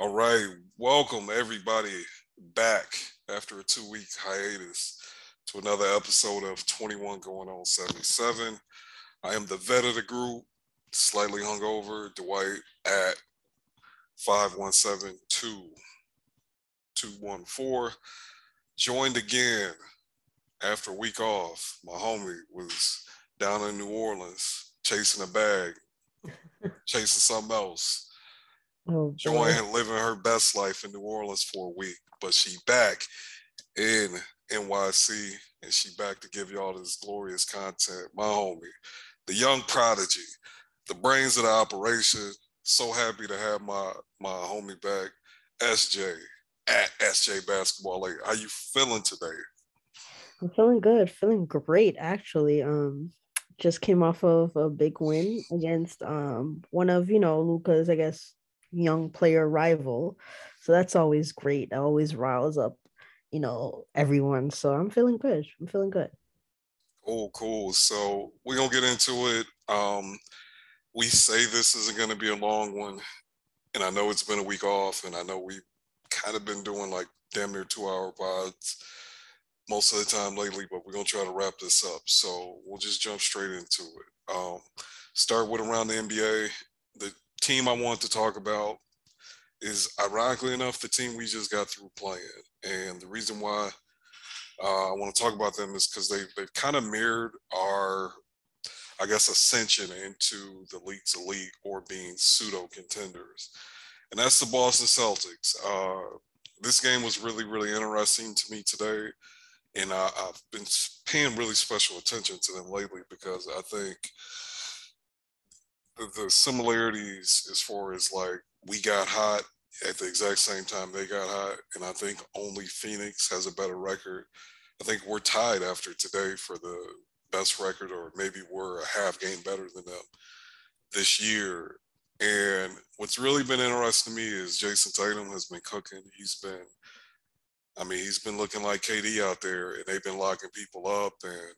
All right, welcome everybody back after a two week hiatus to another episode of 21 going on 77. I am the vet of the group, slightly hungover, Dwight at 517 214. Joined again after a week off. My homie was down in New Orleans chasing a bag, chasing something else. Oh, Joanne living her best life in New Orleans for a week, but she back in NYC and she back to give y'all this glorious content. My homie, the young prodigy, the brains of the operation. So happy to have my my homie back, SJ at SJ Basketball. Like, how you feeling today? I'm feeling good, feeling great actually. Um, just came off of a big win against um one of you know Luka's, I guess, young player rival. So that's always great. That always riles up, you know, everyone. So I'm feeling good. I'm feeling good. Oh, cool. So we're gonna get into it. Um, we say this isn't gonna be a long one, and I know it's been a week off, and I know we kind of been doing like damn near two hour pods most of the time lately, but we're gonna try to wrap this up. So we'll just jump straight into it. Um, start with around the NBA. The team I want to talk about is ironically enough the team we just got through playing. And the reason why uh, I want to talk about them is because they they've kind of mirrored our, I guess, ascension into the league's elite or being pseudo contenders, and that's the Boston Celtics. Uh, this game was really really interesting to me today, and I, I've been paying really special attention to them lately because I think the, similarities as far as like we got hot at the exact same time they got hot, and I think only Phoenix has a better record. I think we're tied after today for the best record, or maybe we're a half game better than them this year. And what's really been interesting to me is Jayson Tatum has been cooking. He's been, I mean, he's been looking like KD out there, and they've been locking people up. And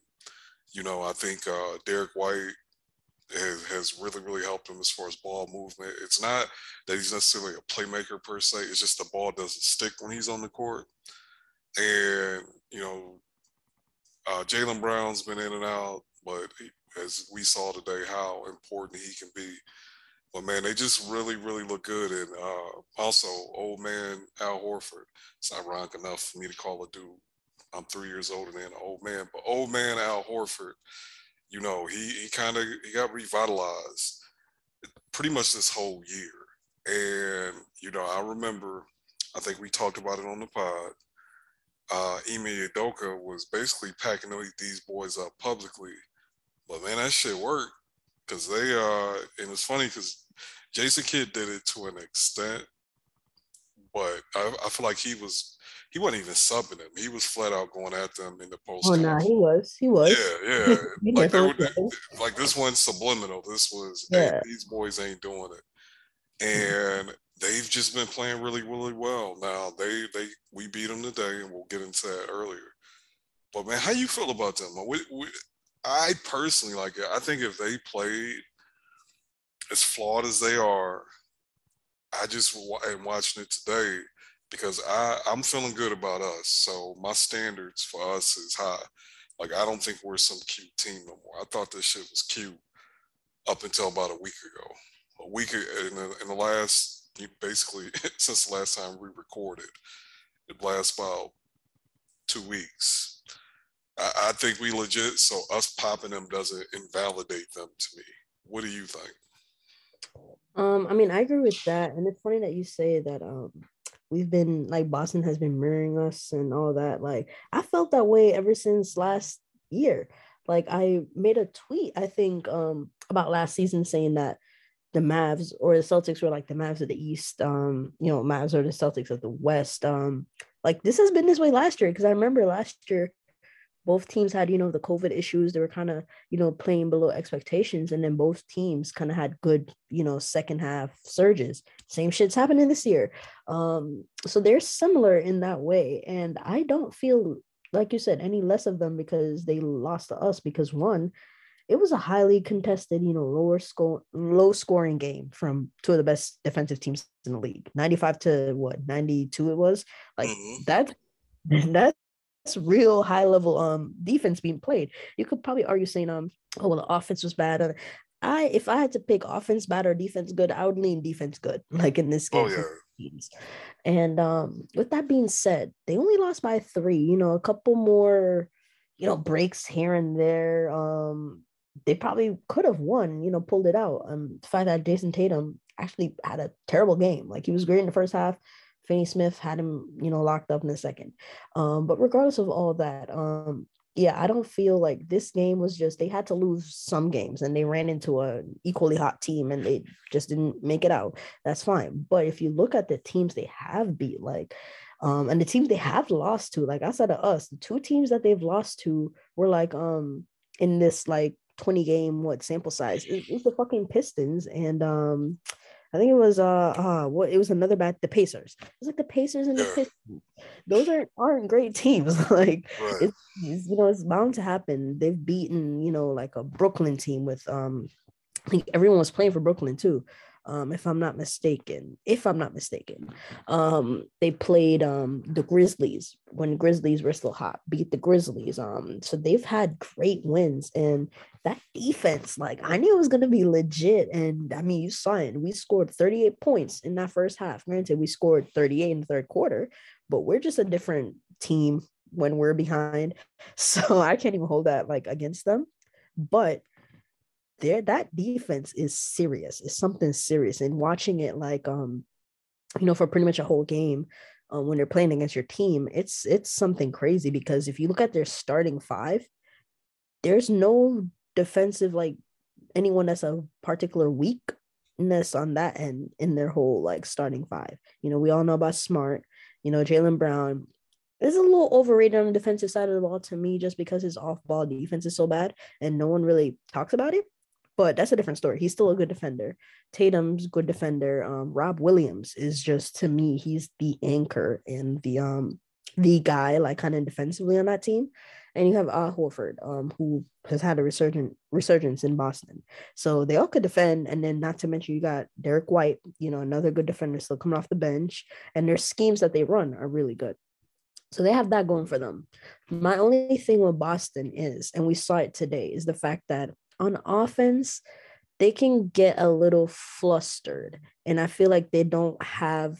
you know, I think uh, Derrick White has, has really, really helped him as far as ball movement. It's not that he's necessarily a playmaker per se. It's just the ball doesn't stick when he's on the court. And, you know, uh, Jaylen Brown's been in and out, but he, as we saw today, how important he can be. But man, they just really, really look good. And uh, also, old man Al Horford. It's ironic enough for me to call a dude. I'm three years older than an old man, but old man Al Horford you know, he he kind of he got revitalized pretty much this whole year. And you know, I remember, I think we talked about it on the pod. Uh, Ime Udoka was basically packing these boys up publicly, but man, that shit worked because they uh, and it's funny because Jason Kidd did it to an extent, but I, I feel like he was he wasn't even subbing them. He was flat out going at them in the post. Oh no, nah, he was. He was. Yeah, yeah. like, were, like this one's subliminal. This was yeah. Hey, these boys ain't doing it, mm-hmm. and they've just been playing really, really well. Now they they we beat them today, and we'll get into that earlier. But man, how you feel about them? We, we, I personally like it. I think if they played as flawed as they are, I just am watching it today because I, I'm feeling good about us. So my standards for us is high. Like I don't think we're some cute team no more. I thought this shit was cute up until about a week ago. A week in the, in the last, basically since the last time we recorded, it lasts about two weeks. I, I think we legit. So us popping them doesn't invalidate them to me. What do you think? Um, I mean, I agree with that, and it's funny that you say that. Um, we've been like Boston has been mirroring us and all that. Like I felt that way ever since last year. Like I made a tweet, I think, um, about last season saying that the Mavs or the Celtics were like the Mavs of the East, um, you know, Mavs are the Celtics of the West. Um, like this has been this way last year because I remember last year both teams had, you know, the COVID issues. They were kind of, you know, playing below expectations. And then both teams kind of had good, you know, second half surges. Same shit's happening this year. Um, so they're similar in that way. And I don't feel, like you said, any less of them because they lost to us because one, it was a highly contested, you know, lower score, low scoring game from two of the best defensive teams in the league. 95 to what, 92 it was. Like mm-hmm. that, that's real high level um defense being played. You could probably argue saying, um, oh well, the offense was bad. I if I had to pick offense bad or defense good, I would lean defense good, like in this game. Oh, yeah. And um, with that being said, they only lost by three. You know, a couple more, you know, breaks here and there. Um, they probably could have won, you know, pulled it out. Um, the fact that Jayson Tatum actually had a terrible game. Like he was great in the first half. Finney Smith had him, you know, locked up in a second. Um, but regardless of all that, um, yeah, I don't feel like this game was just they had to lose some games and they ran into an equally hot team and they just didn't make it out. That's fine. But if you look at the teams they have beat, like um, and the teams they have lost to, like outside of us, the two teams that they've lost to were like um in this like 20 game what sample size it, it's the fucking pistons and um I think it was uh uh what it was another bad the Pacers. It's like the Pacers and the Pistons. Those aren't aren't great teams. like right. it's, it's, you know it's bound to happen. They've beaten you know like a Brooklyn team with um I think everyone was playing for Brooklyn too um, if I'm not mistaken. If I'm not mistaken, um, they played um, the Grizzlies when Grizzlies were still hot, beat the Grizzlies. Um, so they've had great wins, and that defense, like I knew it was gonna be legit. And I mean, you saw it. We scored 38 points in that first half. Granted, we scored 38 in the third quarter, but we're just a different team when we're behind. So I can't even hold that like against them. But there that defense is serious. It's something serious. And watching it like um, you know, for pretty much a whole game, um, when they're playing against your team, it's it's something crazy because if you look at their starting five, there's no defensive like anyone that's a particular weakness on that end in their whole like starting five. You know, we all know about Smart, you know, Jaylen Brown is a little overrated on the defensive side of the ball to me just because his off ball defense is so bad and no one really talks about it but that's a different story. He's still a good defender. Tatum's good defender. Um, Rob Williams is just to me, he's the anchor and the um the guy like kind of defensively on that team. And you have Al Horford, um, who has had a resurgent resurgence in Boston. So they all could defend. And then not to mention you got Derrick White, you know, another good defender still coming off the bench. And their schemes that they run are really good. So they have that going for them. My only thing with Boston is, and we saw it today, is the fact that on offense, they can get a little flustered. And I feel like they don't have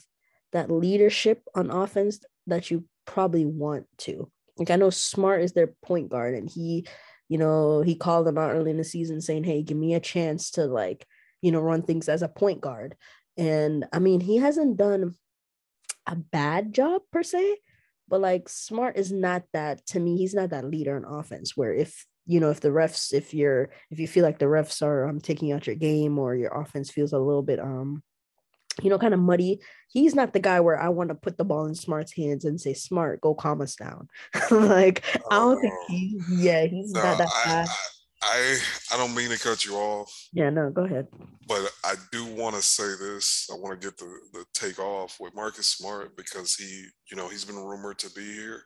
that leadership on offense that you probably want to. Like I know Smart is their point guard and he, you know, he called them out early in the season saying, Hey, give me a chance to like, you know, run things as a point guard. And I mean, he hasn't done a bad job per se, but like Smart is not that to me, he's not that leader in offense where if you know if the refs if you're if you feel like the refs are um taking out your game or your offense feels a little bit um you know kind of muddy he's not the guy where i want to put the ball in smart's hands and say smart go calm us down. Like i don't think he, yeah he's no, not that I, guy. I, I don't mean to cut you off. Yeah no go ahead. But i do want to say this i want to get the the take off with marcus smart because he you know he's been rumored to be here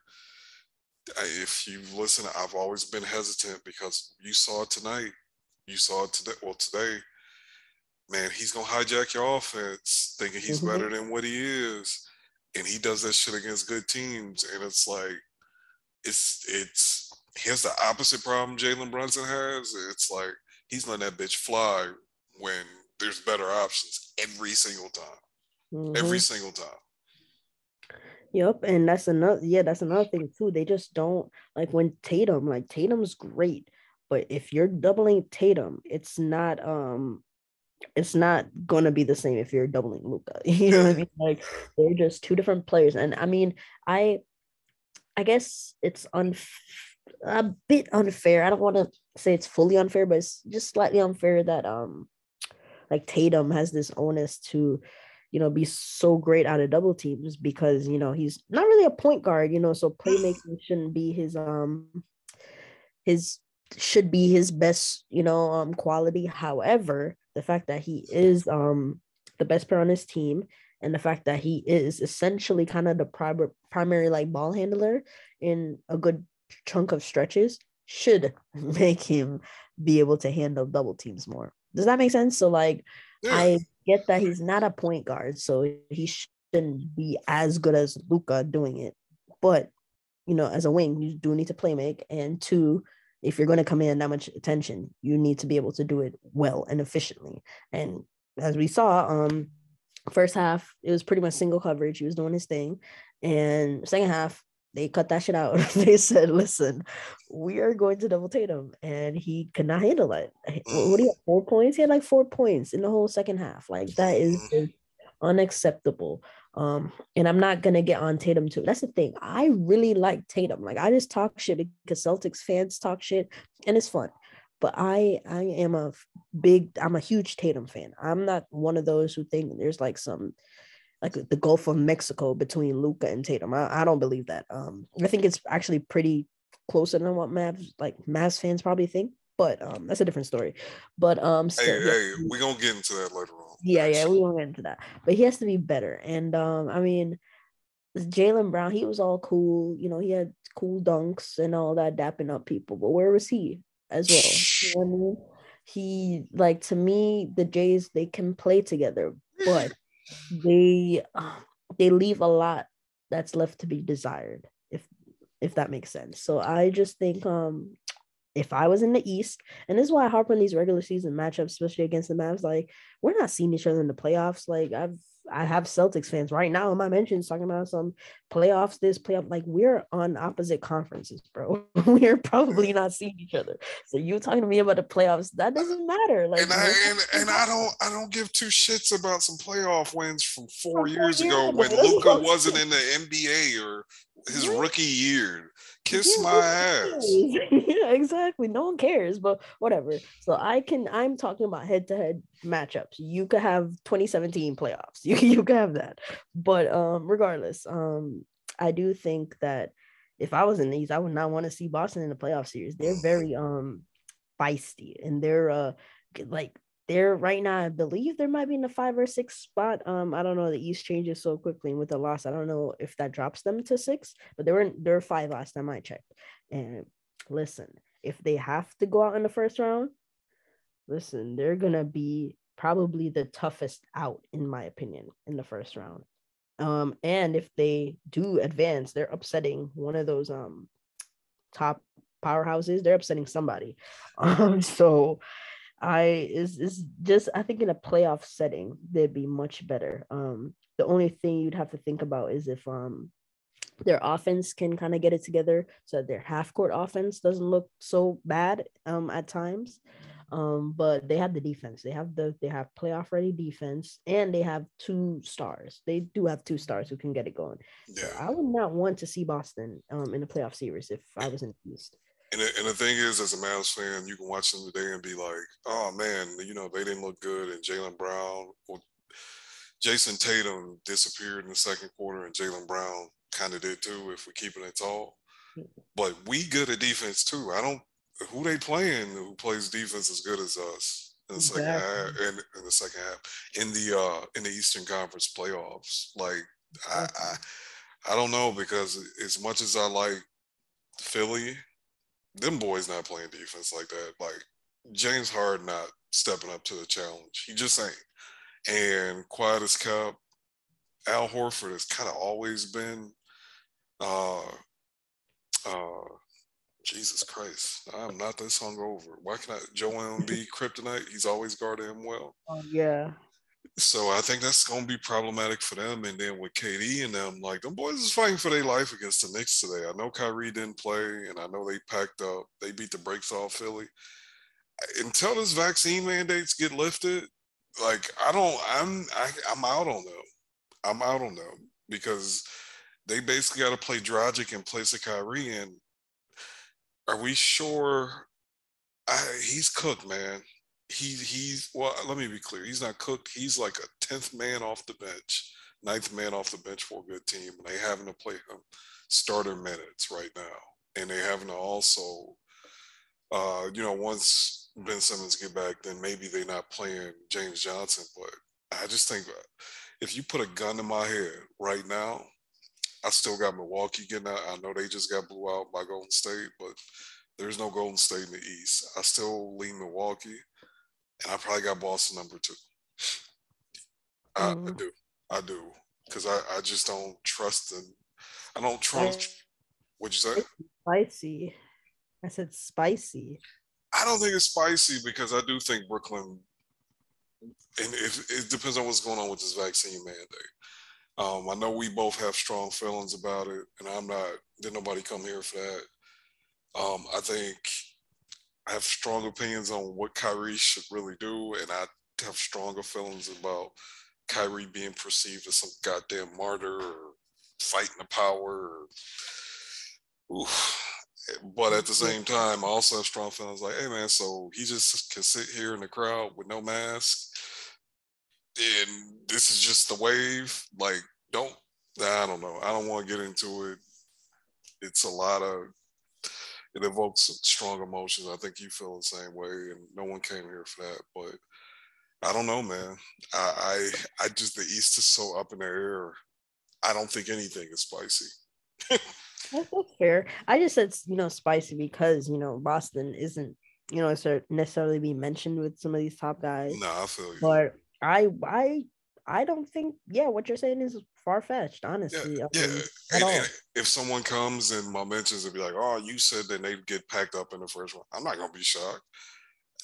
if you listen, I've always been hesitant because you saw it tonight. You saw it today. Well, today, man, he's gonna hijack your offense, thinking he's mm-hmm. better than what he is, and he does that shit against good teams. And it's like, it's it's here's the opposite problem Jalen Brunson has. It's like he's letting that bitch fly when there's better options every single time, mm-hmm. every single time. Yep, and that's another yeah, that's another thing too. They just don't like when Tatum, like Tatum's great, but if you're doubling Tatum, it's not um it's not gonna be the same if you're doubling Luka. You know what I mean? Like they're just two different players. And I mean, I I guess it's un a bit unfair. I don't want to say it's fully unfair, but it's just slightly unfair that um like Tatum has this onus to you know, be so great out of double teams because, you know, he's not really a point guard, you know, so playmaking shouldn't be his um his should be his best, you know, um quality. However, the fact that he is um the best player on his team and the fact that he is essentially kind of the primary primary like ball handler in a good chunk of stretches should make him be able to handle double teams more. Does that make sense? So like yeah. I get that he's not a point guard, so he shouldn't be as good as Luka doing it. But you know, as a wing, you do need to play make, and two, if you're going to command that much attention, you need to be able to do it well and efficiently. And as we saw, um, first half it was pretty much single coverage. He was doing his thing, and second half they cut that shit out. they said, "Listen, we are going to double Tatum," and he could not handle it. What do you have? Four points? He had like four points in the whole second half. Like that is unacceptable. Um, and I'm not gonna get on Tatum too. That's the thing. I really like Tatum. Like I just talk shit because Celtics fans talk shit, and it's fun. But I I am a big I'm a huge Tatum fan. I'm not one of those who think there's like some like the Gulf of Mexico between Luka and Tatum. I, I don't believe that. Um, I think it's actually pretty closer than what Mavs like Mavs fans probably think. But um, that's a different story. But um, still, hey, hey, we're gonna get into that later on. Yeah, yeah, we won't get into that. But he has to be better. And um, I mean, Jaylen Brown, he was all cool. You know, he had cool dunks and all that, dapping up people. But where was he as well? You know I mean? He like to me, the Jays they can play together, but they uh, they leave a lot that's left to be desired. If if that makes sense. So I just think um if I was in the East, and this is why I harp on these regular season matchups, especially against the Mavs, like we're not seeing each other in the playoffs. Like I've I have Celtics fans right now in my mentions talking about some playoffs, this playoff. Like we're on opposite conferences, bro. we're probably not seeing each other. So you talking to me about the playoffs, that doesn't matter. Like and I and, and I don't I don't give two shits about some playoff wins from four years ago when Luka wasn't in the NBA or his rookie year. Kiss my ass. yeah, exactly. No one cares, but whatever. So I can. I'm talking about head-to-head matchups. You could have 2017 playoffs. You you could have that, but um, regardless, um, I do think that if I was in these, I would not want to see Boston in the playoff series. They're very um feisty and they're uh like they're right now, I believe there might be in the five or six spot. Um, I don't know. The East changes so quickly, and with the loss, I don't know if that drops them to six. But they were in, were five last time I checked. And listen, if they have to go out in the first round, listen, they're gonna be probably the toughest out, in my opinion, in the first round. Um, and if they do advance, they're upsetting one of those um top powerhouses. They're upsetting somebody. Um, so I is is just I think in a playoff setting they'd be much better. Um, the only thing you'd have to think about is if um their offense can kind of get it together so their half court offense doesn't look so bad um at times. Um, but they have the defense. They have the they have playoff ready defense, and they have two stars. They do have two stars who can get it going. Yeah. So I would not want to see Boston um in the playoff series if I was in the East. And the, and the thing is, as a Mavs fan, you can watch them today and be like, oh man, you know, they didn't look good. And Jaylen Brown, or Jayson Tatum disappeared in the second quarter, and Jaylen Brown kind of did too, if we're keeping it tall. But we good at defense too. I don't who they playing who plays defense as good as us in the exactly. second half in, in the second half in the uh in the Eastern Conference playoffs. Like I, I I don't know because as much as I like Philly them boys not playing defense like that. Like James Harden not stepping up to the challenge. He just ain't. And quiet as kept. Al Horford has kind of always been uh uh Jesus Christ, I'm not this hungover. Why can I Joel be kryptonite? He's always guarded him well. Oh yeah. So I think that's going to be problematic for them. And then with KD and them, like them boys is fighting for their life against the Knicks today. I know Kyrie didn't play, and I know they packed up. They beat the brakes off Philly. Until this vaccine mandates get lifted, like I don't, I'm, I, I'm out on them. I'm out on them because they basically got to play Dragic in place of Kyrie. And are we sure? I, he's cooked, man he he's well let me be clear. He's not cooked. He's like a 10th man off the bench ninth man off the bench for a good team. And they having to play him starter minutes right now. And they having to also uh you know once ben simmons get back then maybe they're not playing james johnson. But i just think if you put a gun to my head right now i still got milwaukee getting out. I know they just got blew out by golden state but There's no Golden State in the East. I still lean Milwaukee, and I probably got Boston number two. I, mm. I do. I do. Because I, I just don't trust them. I don't trust. What'd you say? Spicy. I said spicy. I don't think it's spicy because I do think Brooklyn, and if, it depends on what's going on with this vaccine mandate. Um, I know we both have strong feelings about it, and I'm not. Did nobody come here for that? Um, I think I have strong opinions on what Kyrie should really do, and I have stronger feelings about Kyrie being perceived as some goddamn martyr or fighting the power. Or, but at the same time, I also have strong feelings like, hey man, so he just can sit here in the crowd with no mask, and this is just the wave. Like, don't I don't know. I don't want to get into it. It's a lot of it evokes strong emotions. I think you feel the same way, and no one came here for that. But I don't know, man. I I, I just the East is so up in the air. I don't think anything is spicy. That's fair. I just said you know spicy because you know Boston isn't you know necessarily be mentioned with some of these top guys. No, I feel you. But I I I don't think yeah what you're saying is far fetched. Honestly, yeah. yeah. And, and if someone comes and my mentions and be like, "Oh, you said that they'd get packed up in the first one," I'm not gonna be shocked.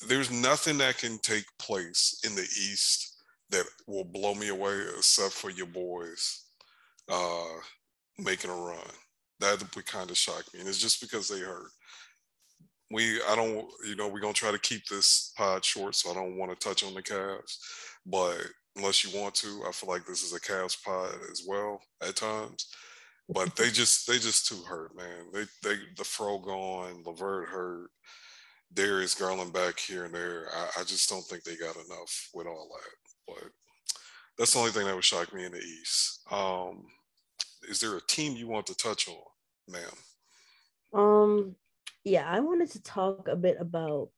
There's nothing that can take place in the East that will blow me away except for your boys uh, making a run that would kind of shock me. And it's just because they hurt. We, I don't, you know, we're going to try to keep this pod short, so I don't want to touch on the Cavs. But unless you want to, I feel like this is a Cavs pod as well at times. But they just, they just too hurt, man. They, they, the Fro gone, LeVert hurt, Darius Garland back here and there. I, I just don't think they got enough with all that. But that's the only thing that would shock me in the East. Um, is there a team you want to touch on? ma'am? Um, yeah, I wanted to talk a bit about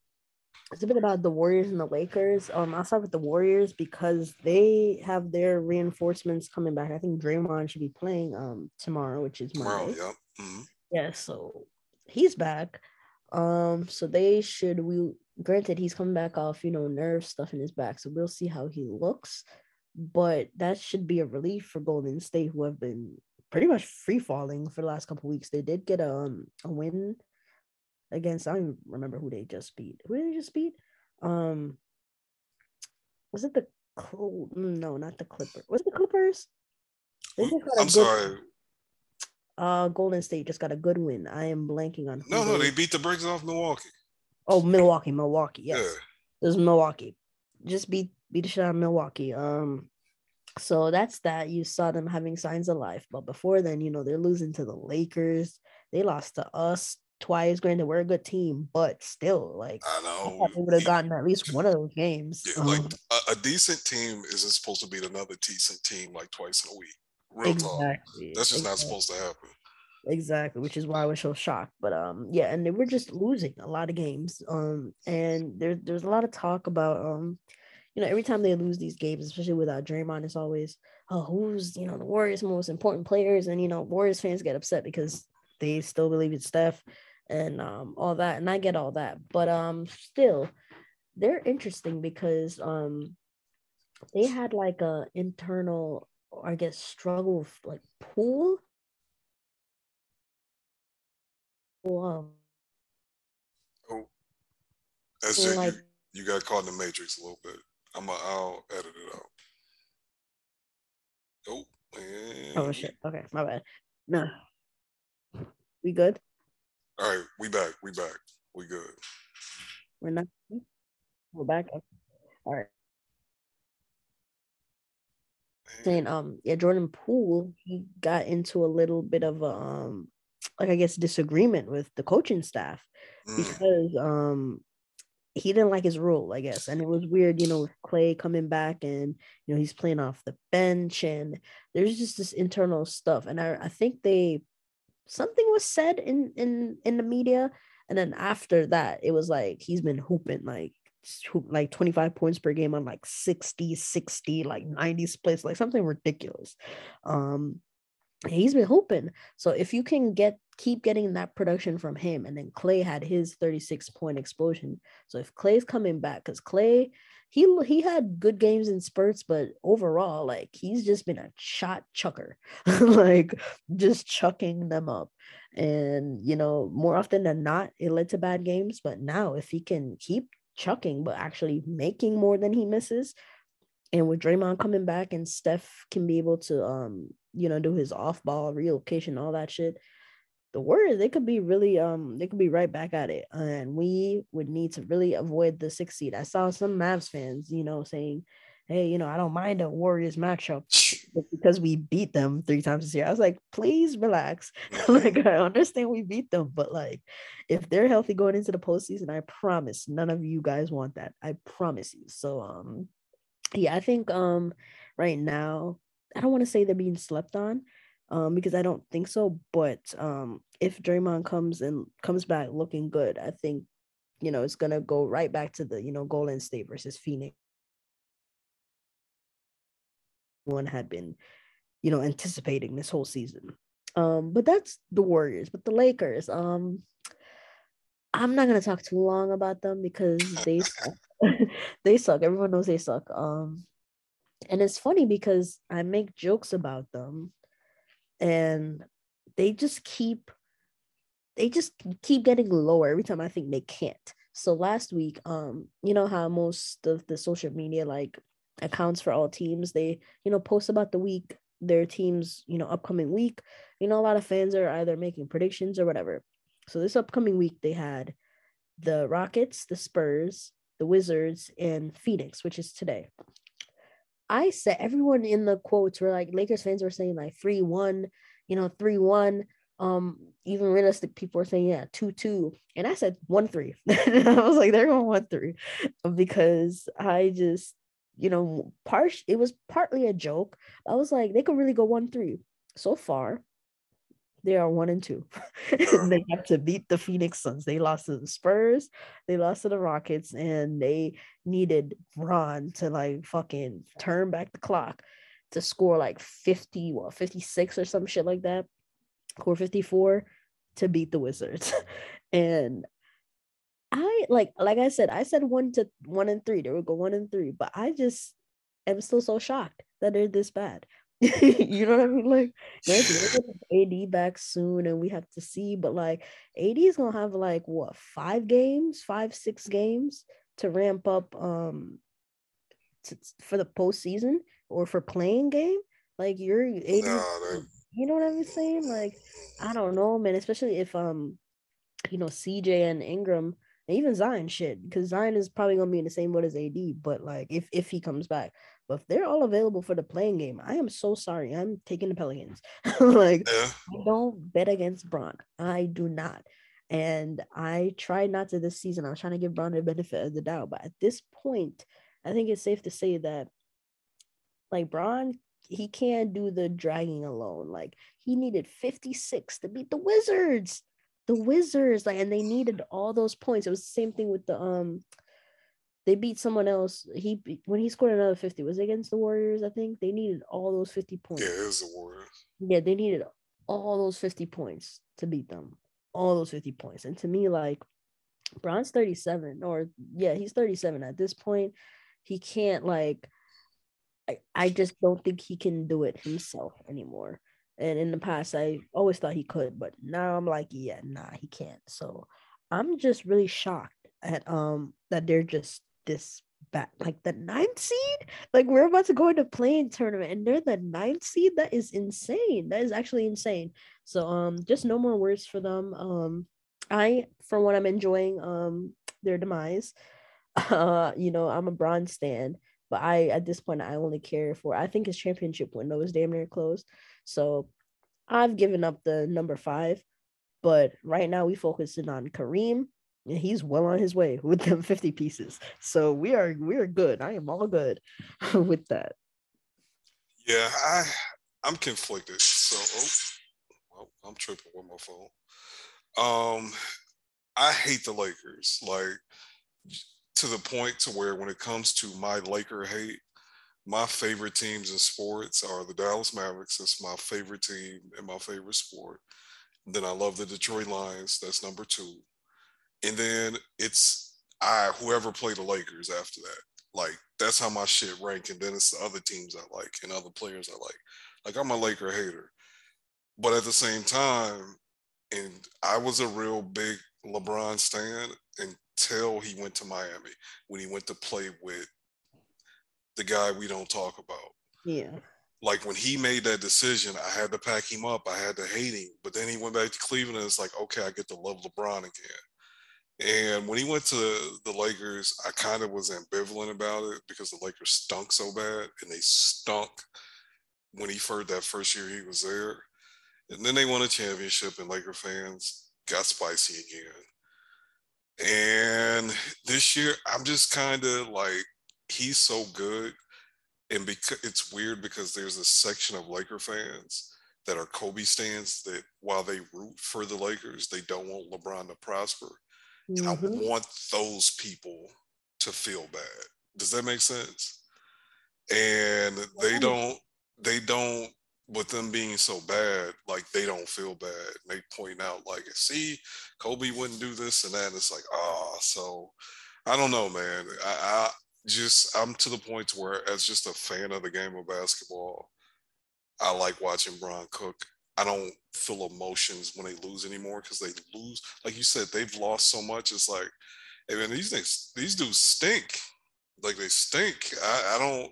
it's a bit about the Warriors and the Lakers. Um, I'll start with the Warriors because they have their reinforcements coming back. I think Draymond should be playing um tomorrow, which is Monday. Tomorrow, yeah. Mm-hmm. Yeah, so he's back. Um, so they should we granted he's coming back off, you know, nerve stuff in his back. So we'll see how he looks. But that should be a relief for Golden State, who have been pretty much free falling for the last couple weeks. They did get a, um, a win against I don't even remember who they just beat. Who did they just beat? Um was it the no, not the Clippers. Was it the Clippers? I'm good, sorry. Uh Golden State just got a good win. I am blanking on No, no, they beat the Bricks off Milwaukee. Oh, Milwaukee, Milwaukee, yes. Yeah. It was Milwaukee. Just beat beat the shit out of Milwaukee. Um so that's that. You saw them having signs of life. But before then, you know, they're losing to the Lakers. They lost to us twice. Granted, we're a good team, but still, like I know we would have gotten at least one of those games. Yeah, um, like a, a, decent team isn't supposed to beat another decent team like twice in a week. Real exactly. talk. That's just exactly. not supposed to happen. Exactly, which is why I was so shocked. But um, yeah, and they were just losing a lot of games. Um, and there's there's a lot of talk about um you know, every time they lose these games, especially without Draymond, it's always, oh, who's, you know, the Warriors' most important players. And, you know, Warriors fans get upset because they still believe in Steph and um, all that. And I get all that. But um, still, they're interesting because um, they had like a internal, I guess, struggle with like Poole Wow. Oh, as like, you, you got caught in the matrix a little bit. I'm a, I'll edit it out. Oh, man. Oh shit. Okay, my bad. No. We good? All right, we back. We back. We good. We're not. We're back. All right. Saying um yeah Jordan Poole he got into a little bit of a, um like I guess disagreement with the coaching staff mm. because um he didn't like his role, I guess. And it was weird, you know, with Klay coming back and, you know, he's playing off the bench and there's just this internal stuff. And I, I think they, something was said in, in, in the media. And then after that, it was like, he's been hooping like, like 25 points per game on like 60, 60, like 90 splits, like something ridiculous. Um, he's been hooping. So if you can get keep getting that production from him, and then Klay had his 36 point explosion. So if Klay's coming back, because Klay, he he had good games in spurts, but overall, like he's just been a shot chucker, like just chucking them up. And you know, more often than not, it led to bad games. But now if he can keep chucking, but actually making more than he misses, and with Draymond coming back and Steph can be able to um you know do his off ball relocation all that shit the Warriors they could be really um they could be right back at it and we would need to really avoid the six seed. I saw some Mavs fans you know saying hey you know I don't mind a Warriors matchup because we beat them three times this year. I was like please relax. Like I understand we beat them but like if they're healthy going into the postseason I promise none of you guys want that. I promise you. So um yeah, I think um right now I don't want to say they're being slept on, um, because I don't think so. But um, if Draymond comes and comes back looking good, I think you know it's gonna go right back to the you know Golden State versus Phoenix. One had been, you know, anticipating this whole season. Um, but that's the Warriors. But the Lakers, um, I'm not gonna talk too long about them because they they suck. Everyone knows they suck. Um, and it's funny because I make jokes about them, and they just keep they just keep getting lower every time I think they can't. So last week, um, you know how most of the social media like accounts for all teams, they you know post about the week, their teams, you know, upcoming week. You know, a lot of fans are either making predictions or whatever. So this upcoming week, they had the Rockets, the Spurs, the Wizards, and Phoenix, which is today. I said everyone in the quotes were like Lakers fans were saying like 3-1, you know, 3-1. Um, even realistic people were saying, yeah, 2-2. And I said 1-3. I was like, they're going 1-3 because I just, you know, part it was partly a joke. I was like, they could really go 1-3 so far they are one and two. they have to beat the Phoenix Suns. They lost to the Spurs, they lost to the Rockets, and they needed Bron to like fucking turn back the clock to score like 50, what 56 or some shit like that, or 54 to beat the Wizards. and I like like I said, I said one to one and three. They would go one and three, but I just am still so shocked that they're this bad. you know what I mean? Like, AD back soon, and we have to see. But like, AD is gonna have like what five games, five six games to ramp up um to, for the postseason or for play-in game. Like you're AD, you know what I'm saying? Like, I don't know, man. Especially if um, you know, CJ and Ingram. Even Zion shit, because Zion is probably gonna be in the same boat as AD, but like if if he comes back, but if they're all available for the play-in game, I am so sorry. I'm taking the Pelicans. like yeah. I don't bet against Bron. I do not. And I tried not to this season. I was trying to give Bron the benefit of the doubt. But at this point, I think it's safe to say that like Bron, he can't do the dragging alone. Like he needed 56 to beat the Wizards. The Wizards, like, and they needed all those points. It was the same thing with the um they beat someone else. He when he scored another 50, was it against the Warriors, I think. They needed all those 50 points. Yeah, it was the Warriors. Yeah, they needed all those 50 points to beat them. All those 50 points. And to me, like Bron's 37, or yeah, he's 37 at this point. He can't like I, I just don't think he can do it himself anymore. And in the past, I always thought he could, but now I'm like, yeah, nah, he can't. So I'm just really shocked at um that they're just this bad, like the ninth seed? Like we're about to go into play-in tournament and they're the ninth seed? That is insane. That is actually insane. So um just no more words for them. Um i for what i'm enjoying um their demise uh you know i'm a bronze stand but i at this point i only care for i think his championship window is damn near closed so i've given up the number five but right now we focusing on kareem and he's well on his way with them 50 pieces. So we are we are good. I am all good with that. Yeah, I I'm conflicted. So oh, well, I'm tripping with my phone. Um I hate the Lakers like to the point to where when it comes to my Laker hate, my favorite teams in sports are the Dallas Mavericks. That's my favorite team and my favorite sport. Then I love the Detroit Lions. That's number two. And then it's I whoever play the Lakers after that. Like that's how my shit rank. And then it's the other teams I like and other players I like. Like I'm a Laker hater. But at the same time, and I was a real big LeBron stan until he went to Miami when he went to play with the guy we don't talk about. Yeah. Like when he made that decision, I had to pack him up. I had to hate him. But then he went back to Cleveland and it's like, okay, I get to love LeBron again. And when he went to the Lakers, I kind of was ambivalent about it because the Lakers stunk so bad and they stunk when he first that first year he was there. And then they won a championship and Laker fans got spicy again. And this year, I'm just kind of like, he's so good. And because it's weird because there's a section of Laker fans that are Kobe stands that while they root for the Lakers, they don't want LeBron to prosper. Mm-hmm. And I mm-hmm. want those people to feel bad. Does that make sense? And they don't, they don't, with them being so bad, like they don't feel bad. And they point out, like, see, Kobe wouldn't do this and that. And it's like, ah, so I don't know, man. I, I just I'm to the point where as just a fan of the game of basketball, I like watching Bron cook. I don't feel emotions when they lose anymore because they lose. Like you said, they've lost so much. It's like, hey man, these things, these dudes stink. Like they stink. I, I don't.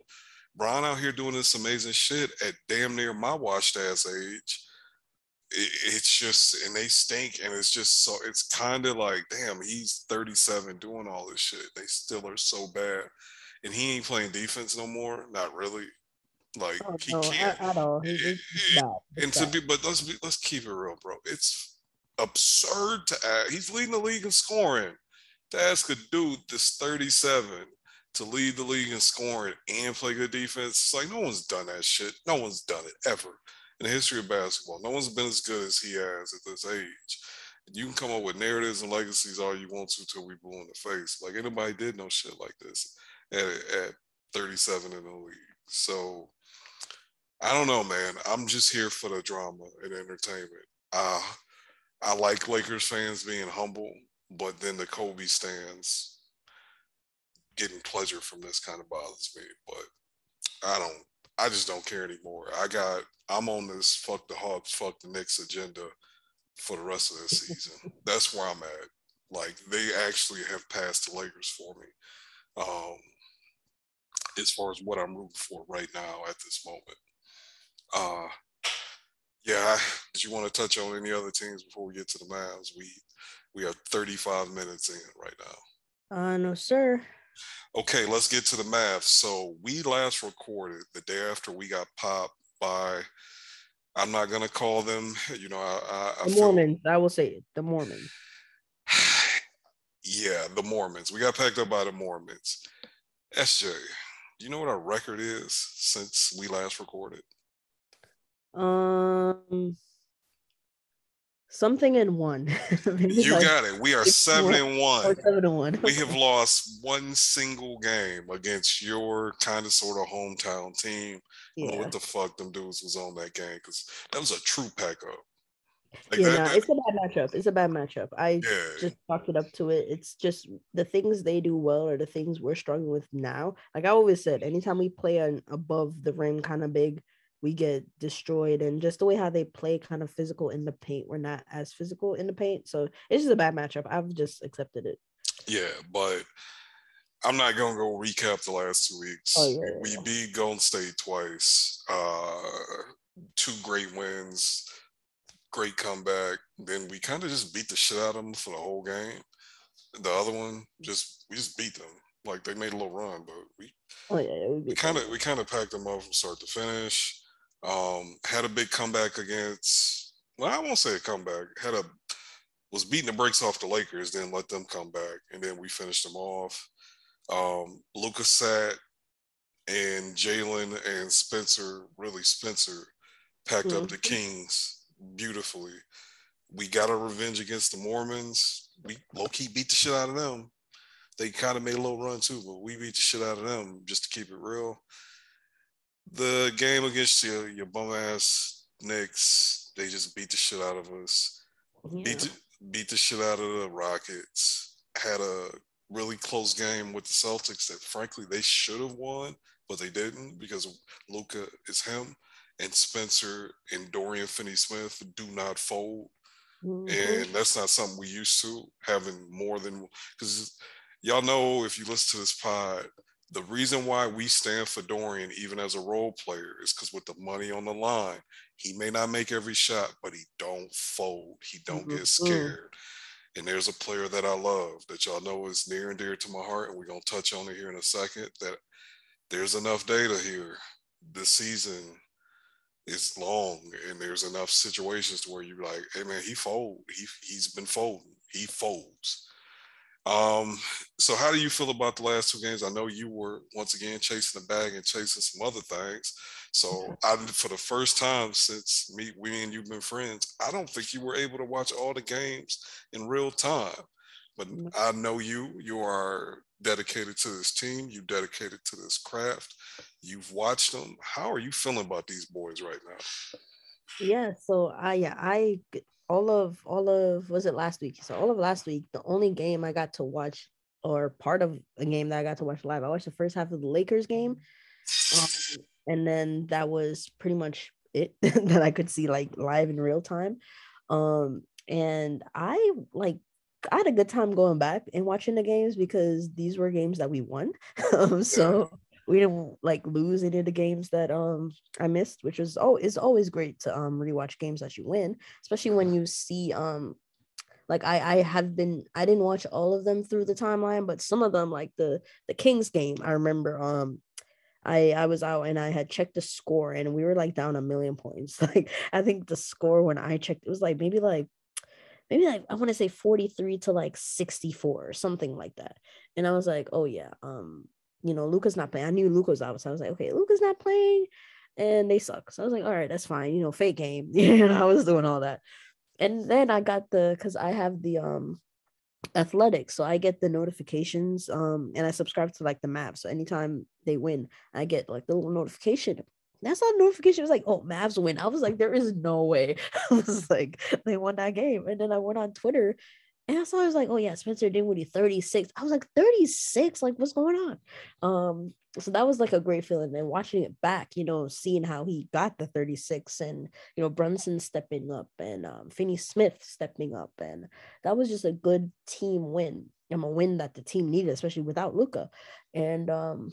Bron out here doing this amazing shit at damn near my washed ass age. It, it's just, and they stink, and it's just so. It's kind of like, damn, he's 37 doing all this shit. They still are so bad, and he ain't playing defense no more. Not really. Like oh, he no, can't at all. and to be, but let's be, let's keep it real, bro. It's absurd to ask. He's leading the league in scoring. To ask a dude that's 37 to lead the league in scoring and play good defense, it's like no one's done that shit. No one's done it ever in the history of basketball. No one's been as good as he has at this age. You can come up with narratives and legacies all you want to till we blue in the face. Like anybody did no shit like this at, at 37 in the league. So I don't know, man. I'm just here for the drama and entertainment. Uh, I like Lakers fans being humble, but then the Kobe stands getting pleasure from this kind of bothers me. But I don't. I just don't care anymore. I got. I'm on this fuck the Hawks, fuck the Knicks agenda for the rest of this season. That's where I'm at. Like they actually have passed the Lakers for me. Um, as far as what I'm rooting for right now at this moment. Uh, yeah, did you want to touch on any other teams before we get to the Mavs? We we are 35 minutes in right now. Uh, no, sir. Okay, let's get to the Mavs. So we last recorded the day after we got popped by. I'm not gonna call them. You know, I, I the feel, Mormons. I will say it. The Mormons. yeah, the Mormons. We got packed up by the Mormons. SJ, do you know what our record is since we last recorded? Um, something in one. you like got it. We are seven and one. seven and one. we have lost one single game against your kind of sort of hometown team. Yeah. what the fuck them dudes was on that game because that was a true pack up. Like yeah, that, that, it's a bad matchup. It's a bad matchup. I yeah. just talked it up to it. It's just the things they do well are the things we're struggling with now. Like I always said, anytime we play an above the rim kind of big we get destroyed and just the way how they play kind of physical in the paint we're not as physical in the paint so it's just a bad matchup. I've just accepted it. Yeah but i'm not gonna go recap the last two weeks. Oh, yeah, we yeah. beat golden state twice uh two great wins great comeback. Then we kind of just beat the shit out of them for the whole game. The other one just we just beat them. Like they made a little run but we oh yeah, we kind of we kind of packed them up from start to finish um, had a big comeback against. Well, I won't say a comeback. Had a was beating the brakes off the Lakers, then let them come back, and then we finished them off. Um, Lucas sat and Jalen and Spencer, really Spencer, packed mm-hmm. up the mm-hmm. Kings beautifully. We got our revenge against the Mormons. We low key beat the shit out of them. They kind of made a little run too, but we beat the shit out of them just to keep it real. The game against your your bum ass Knicks, they just beat the shit out of us. Yeah. Beat the, beat the shit out of the Rockets. Had a really close game with the Celtics that frankly they should have won, but they didn't because Luka is him and Spencer and Dorian Finney Smith do not fold. Mm-hmm. And that's not something we used to having more than because y'all know if you listen to this pod, the reason why we stand for Dorian, even as a role player, is because with the money on the line, he may not make every shot, but he don't fold. He don't mm-hmm. get scared. And there's a player that I love that y'all know is near and dear to my heart, and we're gonna touch on it here in a second. That there's enough data here. This season is long, and there's enough situations to where you're like, "Hey man, he fold. He he's been folding. He folds." Um, so how do you feel about the last two games? I know you were once again chasing the bag and chasing some other things. So mm-hmm. I, for the first time since me, we and you've been friends, I don't think you were able to watch all the games in real time. But mm-hmm. I know you. You are dedicated to this team. You dedicated to this craft. You've watched them. How are you feeling about these boys right now? Yeah. So I yeah I all of all of was it last week? So all of last week, the only game I got to watch or part of a game that I got to watch live, I watched the first half of the Lakers game, um, and then that was pretty much it that I could see like live in real time. Um, and I like I had a good time going back and watching the games because these were games that we won. so we didn't like lose any of the games that um I missed, which is oh it's always great to um rewatch games that you win, especially when you see um like I I have been I didn't watch all of them through the timeline, but some of them like the the Kings game I remember um I I was out and I had checked the score and we were like down a million points. Like I think the score when I checked it was like maybe like maybe like I want to say 43 to like 64 or something like that. And I was like, oh yeah, um you know, Luka's not playing. I knew Luka was out, so I was like, okay, Luka's not playing, and they suck. So I was like, all right, that's fine. You know, fake game. you I was doing all that, and then I got the because I have the um athletics, so I get the notifications um and I subscribe to like the map. So anytime they win, I get like the little notification. That's not a notification. It was like, oh, Mavs win. I was like, there is no way. I was like, they won that game. And then I went on Twitter and I saw I was like, oh yeah, Spencer Dinwiddie 36. I was like 36, like what's going on? Um, so that was like a great feeling. And watching it back, you know, seeing how he got the 36 and you know, Brunson stepping up and um Finney Smith stepping up. And that was just a good team win. I'm a win that the team needed, especially without Luka. And um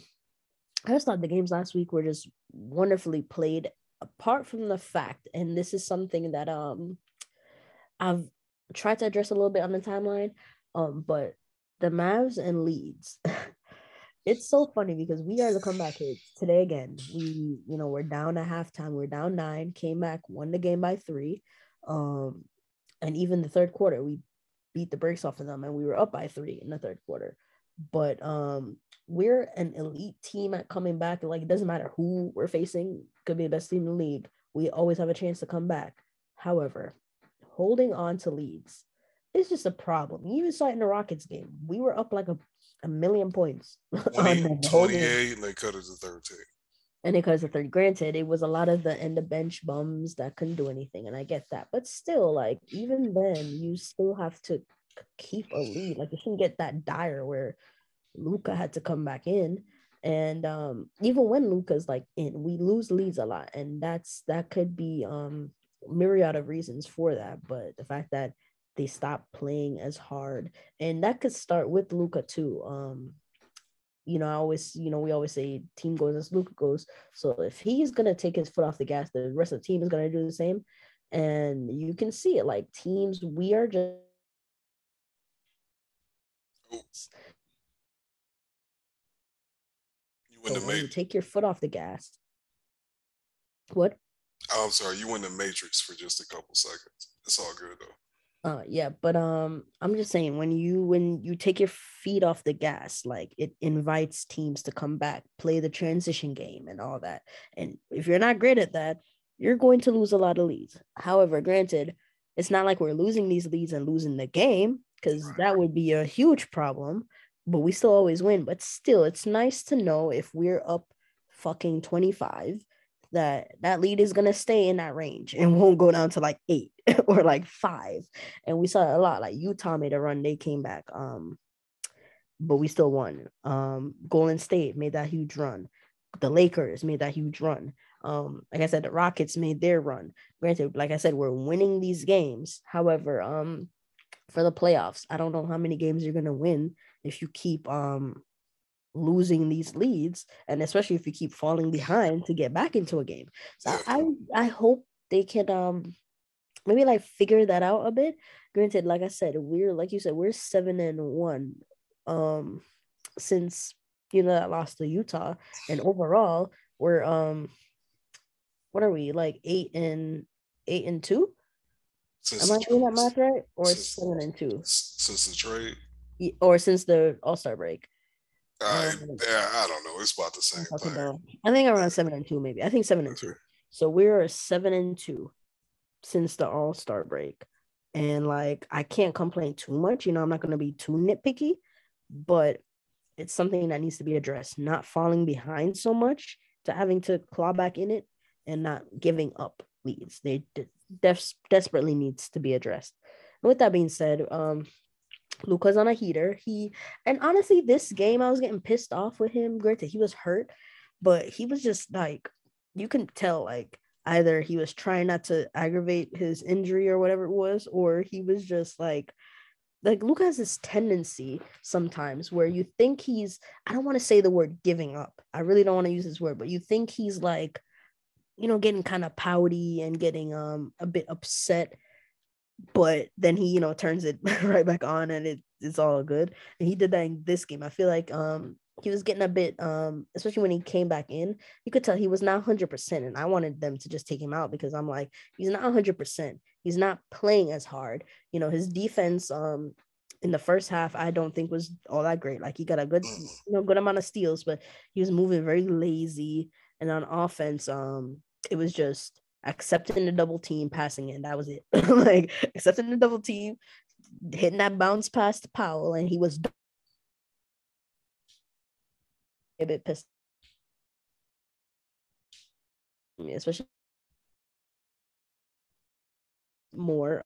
I just thought the games last week were just wonderfully played, apart from the fact, and this is something that um I've tried to address a little bit on the timeline. Um, but the Mavs and leads, it's so funny because we are the comeback kids today again. We, you know, we're down at halftime, we're down nine, came back, won the game by three. Um, and even the third quarter, we beat the brakes off of them and we were up by three in the third quarter. But um, we're an elite team at coming back. Like it doesn't matter who we're facing, could be the best team in the league. We always have a chance to come back. However, holding on to leads is just a problem. You even saw it in the Rockets game. We were up like a, a million points. 20, 28 and they cut it to 13. And they cut it to 30. Granted, it was a lot of the end of bench bums that couldn't do anything. And I get that. But still, like, even then, you still have to keep a lead. Like, you shouldn't get that dire where Luka had to come back in. And um, even when Luka's like in, we lose leads a lot. And that's that could be um myriad of reasons for that, but the fact that they stopped playing as hard, and that could start with Luka too. Um, you know, I always, you know, we always say team goes as Luka goes. So if he's gonna take his foot off the gas, the rest of the team is gonna do the same. And you can see it like teams, we are just You, so you take your foot off the gas. What? Oh, I'm sorry, you went in the matrix for just a couple seconds. It's all good though. Uh yeah, but um I'm just saying when you when you take your feet off the gas, like it invites teams to come back, play the transition game and all that. And if you're not great at that, you're going to lose a lot of leads. However, granted, it's not like we're losing these leads and losing the game because right. that would be a huge problem, but we still always win. But still, it's nice to know if we're up fucking 25, that that lead is gonna stay in that range and won't go down to like eight or like five. And we saw a lot like Utah made a run, they came back. Um, but we still won. Um, Golden State made that huge run. The Lakers made that huge run. Um, like I said, the Rockets made their run. Granted, like I said, we're winning these games. However, um, for the playoffs, I don't know how many games you're gonna win if you keep um losing these leads, and especially if you keep falling behind to get back into a game. So I I hope they can um maybe like figure that out a bit. Granted, like I said, we're like you said, we're seven and one um since you know that lost to Utah, and overall we're um what are we like eight and eight and two? Since Am I doing that math right? Or since, seven and two? Since the trade? Or since the All Star break? I, yeah, I don't know. It's about the same thing. About, I think around seven and two, maybe. I think seven and two. So we're seven and two since the All Star break, and like I can't complain too much. You know, I'm not going to be too nitpicky, but it's something that needs to be addressed. Not falling behind so much to having to claw back in it, and not giving up leads. They def- desperately needs to be addressed. And with that being said, um, Luka's on a heater. He and honestly, this game I was getting pissed off with him. Granted, he was hurt, but he was just like you can tell like either he was trying not to aggravate his injury or whatever it was, or he was just like like Luka has this tendency sometimes where you think he's I don't want to say the word giving up. I really don't want to use this word, but you think he's like you know getting kind of pouty and getting um a bit upset but then he you know turns it right back on and it, it's all good. And he did that in this game. I feel like um he was getting a bit um especially when he came back in you could tell he was not 100% and i wanted them to just take him out because i'm like he's not 100% he's not playing as hard. You know his defense um in the first half i don't think was all that great. Like he got a good you know good amount of steals but he was moving very lazy. And on offense um it was just accepting the double team, passing it. That was it. like accepting the double team, hitting that bounce pass to Powell, and he was a bit pissed. Yeah, Especially more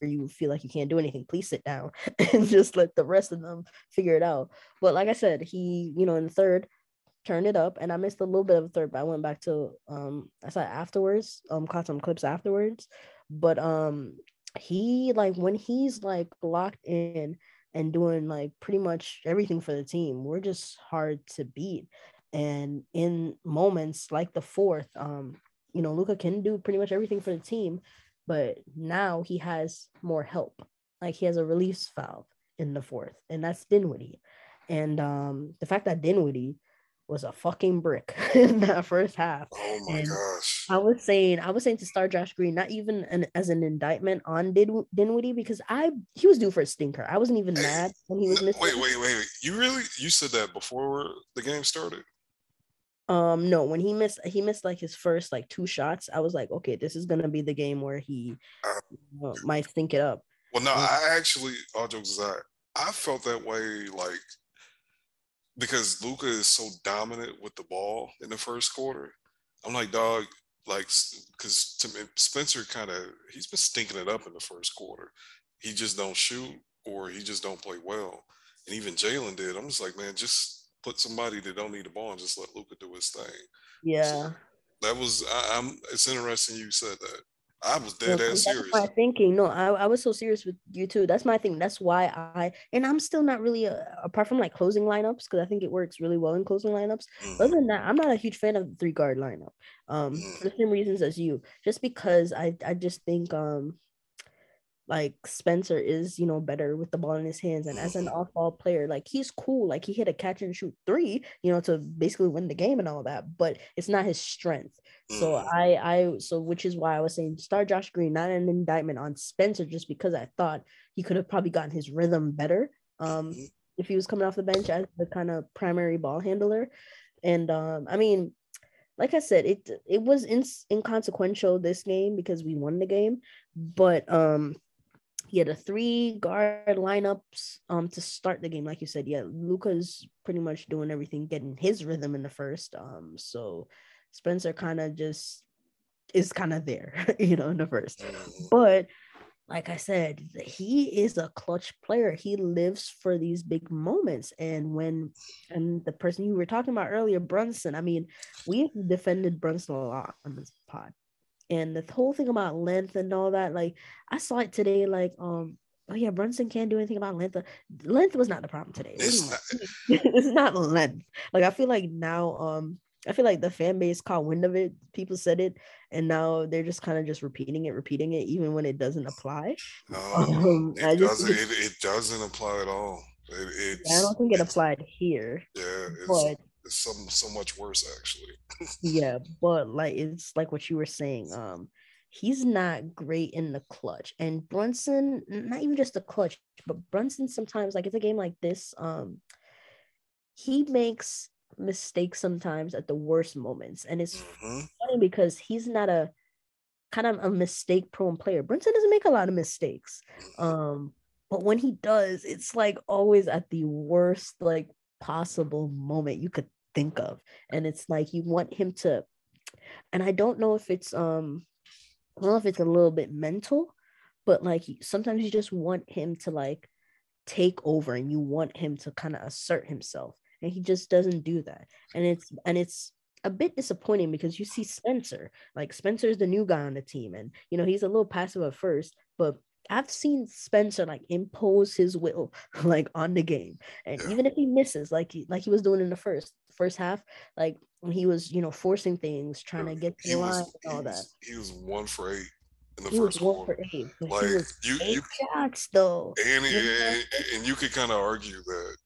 or you feel like you can't do anything, please sit down and just let the rest of them figure it out. But like I said, he, you know, in the third, turned it up and I missed a little bit of the third, but I went back to um I saw afterwards, um caught some clips afterwards. But um he like when he's like locked in and doing like pretty much everything for the team, we're just hard to beat. And in moments like the fourth, um, you know, Luka can do pretty much everything for the team, but now he has more help. Like he has a release valve in the fourth, and that's Dinwiddie. And um, the fact that Dinwiddie was a fucking brick in that first half. Oh my and gosh. I was saying, I was saying to Star Josh Green, not even an, as an indictment on Din- Dinwiddie, because I he was due for a stinker. I wasn't even mad when he was missing. Wait, wait, wait, wait. You really you said that before the game started? Um, no, when he missed he missed like his first like two shots, I was like, okay, this is gonna be the game where he uh, might stink it up. Well, no, um, I actually all jokes aside, I felt that way like because Luka is so dominant with the ball in the first quarter. I'm like, dog, like, because to me, Spencer kind of he's been stinking it up in the first quarter. He just don't shoot or he just don't play well. And even Jalen did. I'm just like, man, just put somebody that don't need the ball and just let Luka do his thing. Yeah. So that was I, am It's interesting you said that. I was dead ass serious. My thinking, no, I, I was so serious with you too. That's my thing. That's why I and I'm still not really a, uh, apart from like closing lineups because I think it works really well in closing lineups. Mm-hmm. Other than that, I'm not a huge fan of the three guard lineup. Um, mm-hmm. for the same reasons as you, just because I I just think um like Spencer is, you know, better with the ball in his hands. And as an off ball player, like he's cool. Like he hit a catch and shoot three, you know, to basically win the game and all that, but it's not his strength. So mm. I, I, so which is why I was saying start Josh Green, not an indictment on Spencer, just because I thought he could have probably gotten his rhythm better. Um, mm-hmm. if he was coming off the bench as the kind of primary ball handler. And um, I mean, like I said, it it was in, inconsequential this game because we won the game, but um yeah, the three guard lineups um to start the game, like you said, yeah, luka's pretty much doing everything, getting his rhythm in the first. Um, so Spencer kind of just is kind of there, you know, in the first. Mm-hmm. But like I said, he is a clutch player. He lives for these big moments. And when and the person you were talking about earlier, Brunson, I mean, we defended Brunson a lot on this pod. And the whole thing about length and all that, like I saw it today, like um, oh yeah, Brunson can't do anything about length. Length was not the problem today. It's was- it's not length. Like I feel like now, um, I feel like the fan base caught wind of it. People said it, and now they're just kind of just repeating it, repeating it, even when it doesn't apply. No, Um, it just doesn't. It, it doesn't apply at all. It, it's, I don't think it applied here, Yeah, it's, but it's so so much worse actually. yeah, but like it's like what you were saying. Um, he's not great in the clutch, and Brunson, not even just the clutch, but Brunson sometimes like it's a game like this. Um, he makes mistakes sometimes at the worst moments, and it's hmm funny because he's not a kind of a mistake prone player. Brunson doesn't make a lot of mistakes. Um, but when he does, it's like always at the worst like possible moment you could think of. And it's like you want him to and I don't know if it's um I don't know if it's a little bit mental, but like sometimes you just want him to like take over and you want him to kind of assert himself. And he just doesn't do that. And it's and it's a bit disappointing because you see Spencer like Spencer's the new guy on the team and you know he's a little passive at first but I've seen Spencer like impose his will like on the game. And even if he misses like he, like he was doing in the first first half like when he was you know forcing things trying to get to He the line was, and all that was he was one for eight in the he was first one quarter. for eight Like he was you eight you shots though and, You know? and and you could kind of argue that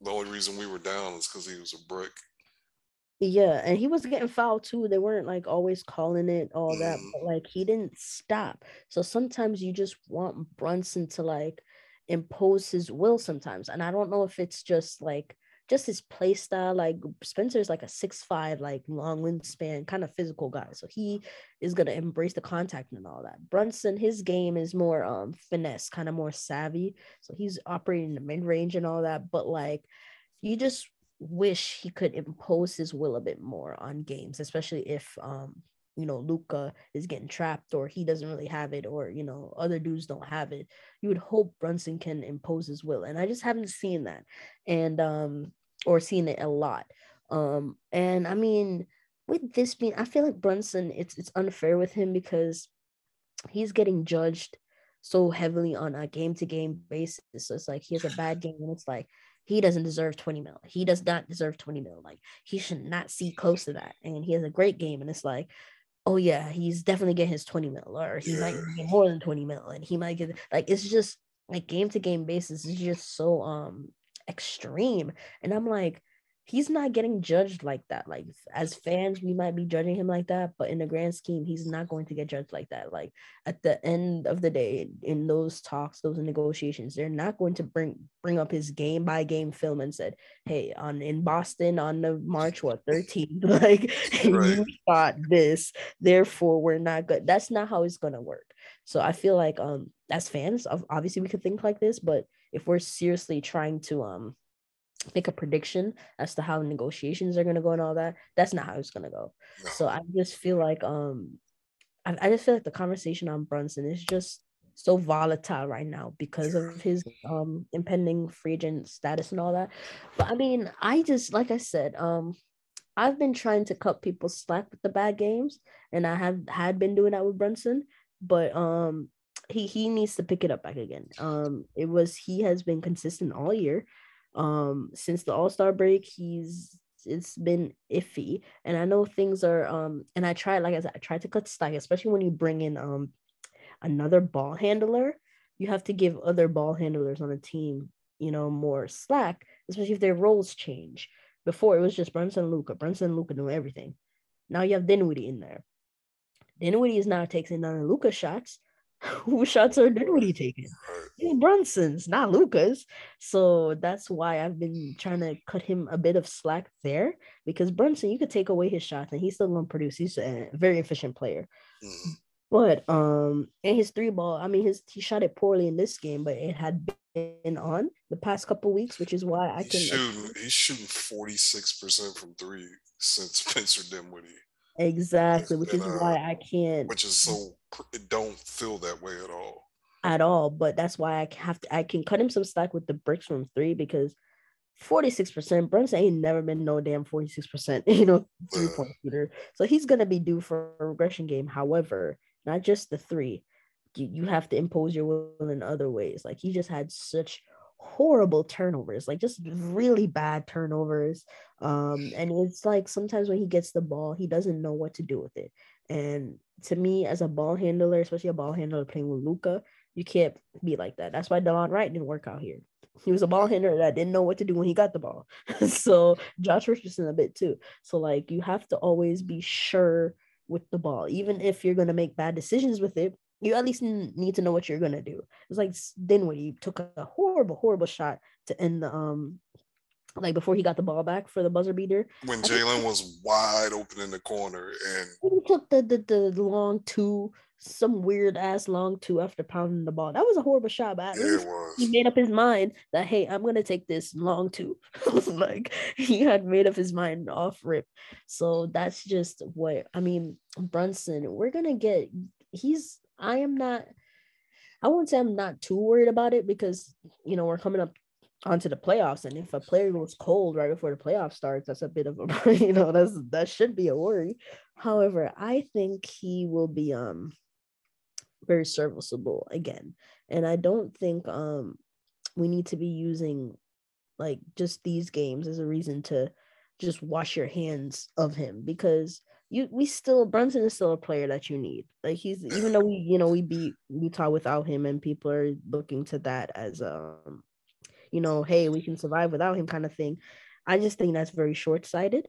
the only reason we were down is because he was a brick. Yeah, and he was getting fouled too. They weren't like always calling it all that, Mhm. but like he didn't stop. So sometimes you just want Brunson to like impose his will sometimes. And I don't know if it's just like just his play style. Like Spencer's like a six five, like long wingspan, kind of physical guy. So he is gonna embrace the contact and all that. Brunson, his game is more um finesse, kind of more savvy. So he's operating in the mid range and all that. But like you just wish he could impose his will a bit more on games, especially if um you know Luka is getting trapped or he doesn't really have it or you know other dudes don't have it. You would hope Brunson can impose his will, and I just haven't seen that, and um or seen it a lot. Um and I mean with this being, I feel like Brunson, it's it's unfair with him because he's getting judged so heavily on a game to game basis. So it's like he has a bad game, and it's like he doesn't deserve 20 mil. He does not deserve 20 mil. Like he should not see close to that. And he has a great game, and it's like, oh yeah, he's definitely getting his 20 mil, or he might get more than 20 mil, and he might get like it's just like game to game basis is just so um extreme. And I'm like, he's not getting judged like that. Like as fans, we might be judging him like that, but in the grand scheme, he's not going to get judged like that. Like at the end of the day, in those talks, those negotiations, they're not going to bring bring up his game by game film and said, "Hey, on in Boston on the March what 13th, like Right. you shot this, therefore we're not good." That's not how it's gonna work. So I feel like um as fans, ob- obviously we could think like this, but if we're seriously trying to um make a prediction as to how negotiations are going to go and all that that's not how it's going to go so i just feel like um I, I just feel like the conversation on brunson is just so volatile right now because of his um impending free agent status and all that. But i mean i just like i said um i've been trying to cut people slack with the bad games and i have had been doing that with brunson but um he he needs to pick it up back again. Um it was he has been consistent all year. Um since the all-star break he's it's been iffy. And i know things are um and i tried like i said i tried to cut slack especially when you bring in um another ball handler. You have to give other ball handlers on a team you know more slack especially if their roles change. Before it was just brunson and luka brunson and luka doing everything. Now you have dinwiddie in there. Dinwiddie is now taking none of luka's shots whose shots are dinwiddie taking Right. Jalen Brunson's, not Luca's. So that's why I've been trying to cut him a bit of slack there because Brunson, you could take away his shots and he's still going to produce. He's a very efficient player. Mhm. But um, and his three ball, I mean, his he shot it poorly in this game, but it had been on the past couple weeks, which is why I He's can. shooting, he's shooting 46% from three since Spencer Dinwiddie, Exactly, which and is uh, why I can't which is so cr- it don't feel that way at all. at all. But that's why I have to. I can cut him some slack with the bricks from three because forty six percent. Brunson ain't never been no damn forty six percent. You know, three point shooter. So he's gonna be due for a regression game. However, not just the three. You, you have to impose your will in other ways. Like he just had such horrible turnovers, like just really bad turnovers. Um, and it's like sometimes when he gets the ball, he doesn't know what to do with it. And to me, as a ball handler, especially a ball handler playing with Luka, you can't be like that. That's why Delon Wright didn't work out here. He was a ball handler that didn't know what to do when he got the ball. so Josh Richardson a bit too. So like you have to always be sure with the ball, even if you're gonna make bad decisions with it. You at least need to know what you're gonna do. It's like Dinwiddie took a horrible, horrible shot to end the um, like before he got the ball back for the buzzer beater. When Jalen was wide open in the corner and He took the the, the long two, some weird ass long two after pounding the ball. That was a horrible shot, but yeah, least he made up his mind that hey, I'm gonna take this long two. like he had made up his mind off rip. So that's just what I mean. Brunson, we're gonna get. He's. I am not. I won't say I'm not too worried about it because you know we're coming up onto the playoffs, and if a player goes cold right before the playoff starts, that's a bit of a you know that's that should be a worry. However, I think he will be um very serviceable again, and I don't think um we need to be using like just these games as a reason to just wash your hands of him because you we still Brunson is still a player that you need. Like he's even though we you know we beat Utah without him and people are looking to that as um you know hey we can survive without him kind of thing. I just think that's very short sighted,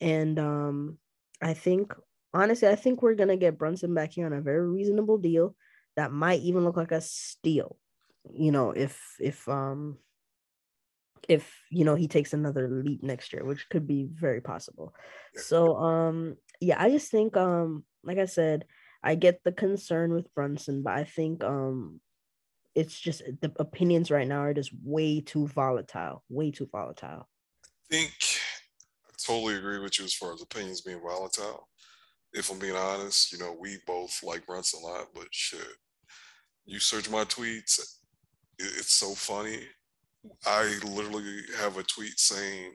and um I think honestly I think we're gonna get Brunson back here on a very reasonable deal that might even look like a steal. You know if if um if you know he takes another leap next year, which could be very possible. So um yeah, I just think um like I said, I get the concern with Brunson, but I think um it's just the opinions right now are just way too volatile, way too volatile. I think I totally agree with you as far as opinions being volatile. If I'm being honest, you know, we both like Brunson a lot, but shit, you search my tweets, it's so funny. I literally have a tweet saying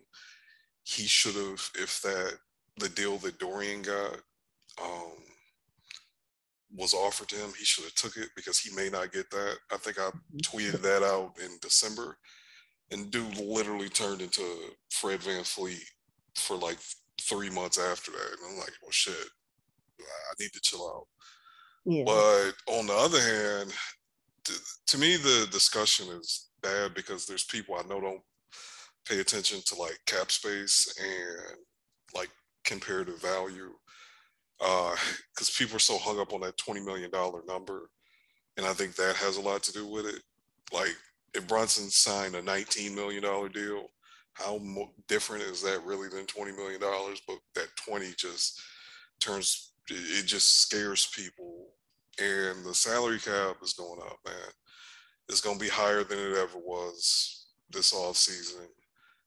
he should have, if that the deal that Dorian got um, was offered to him, he should have took it because he may not get that. I think I mm-hmm. tweeted that out in December, and dude literally turned into Fred VanVleet for like three months after that. And I'm like, well, shit, I need to chill out. Yeah. But on the other hand, t- to me, the discussion is bad because there's people I know don't pay attention to like cap space and like comparative value. Because people are so hung up on that $20 million number. And I think that has a lot to do with it. Like, if Brunson signed a $19 million deal, how mo- different is that really than $20 million? But that 20 just turns, it just scares people. And the salary cap is going up, man. It's going to be higher than it ever was this off season.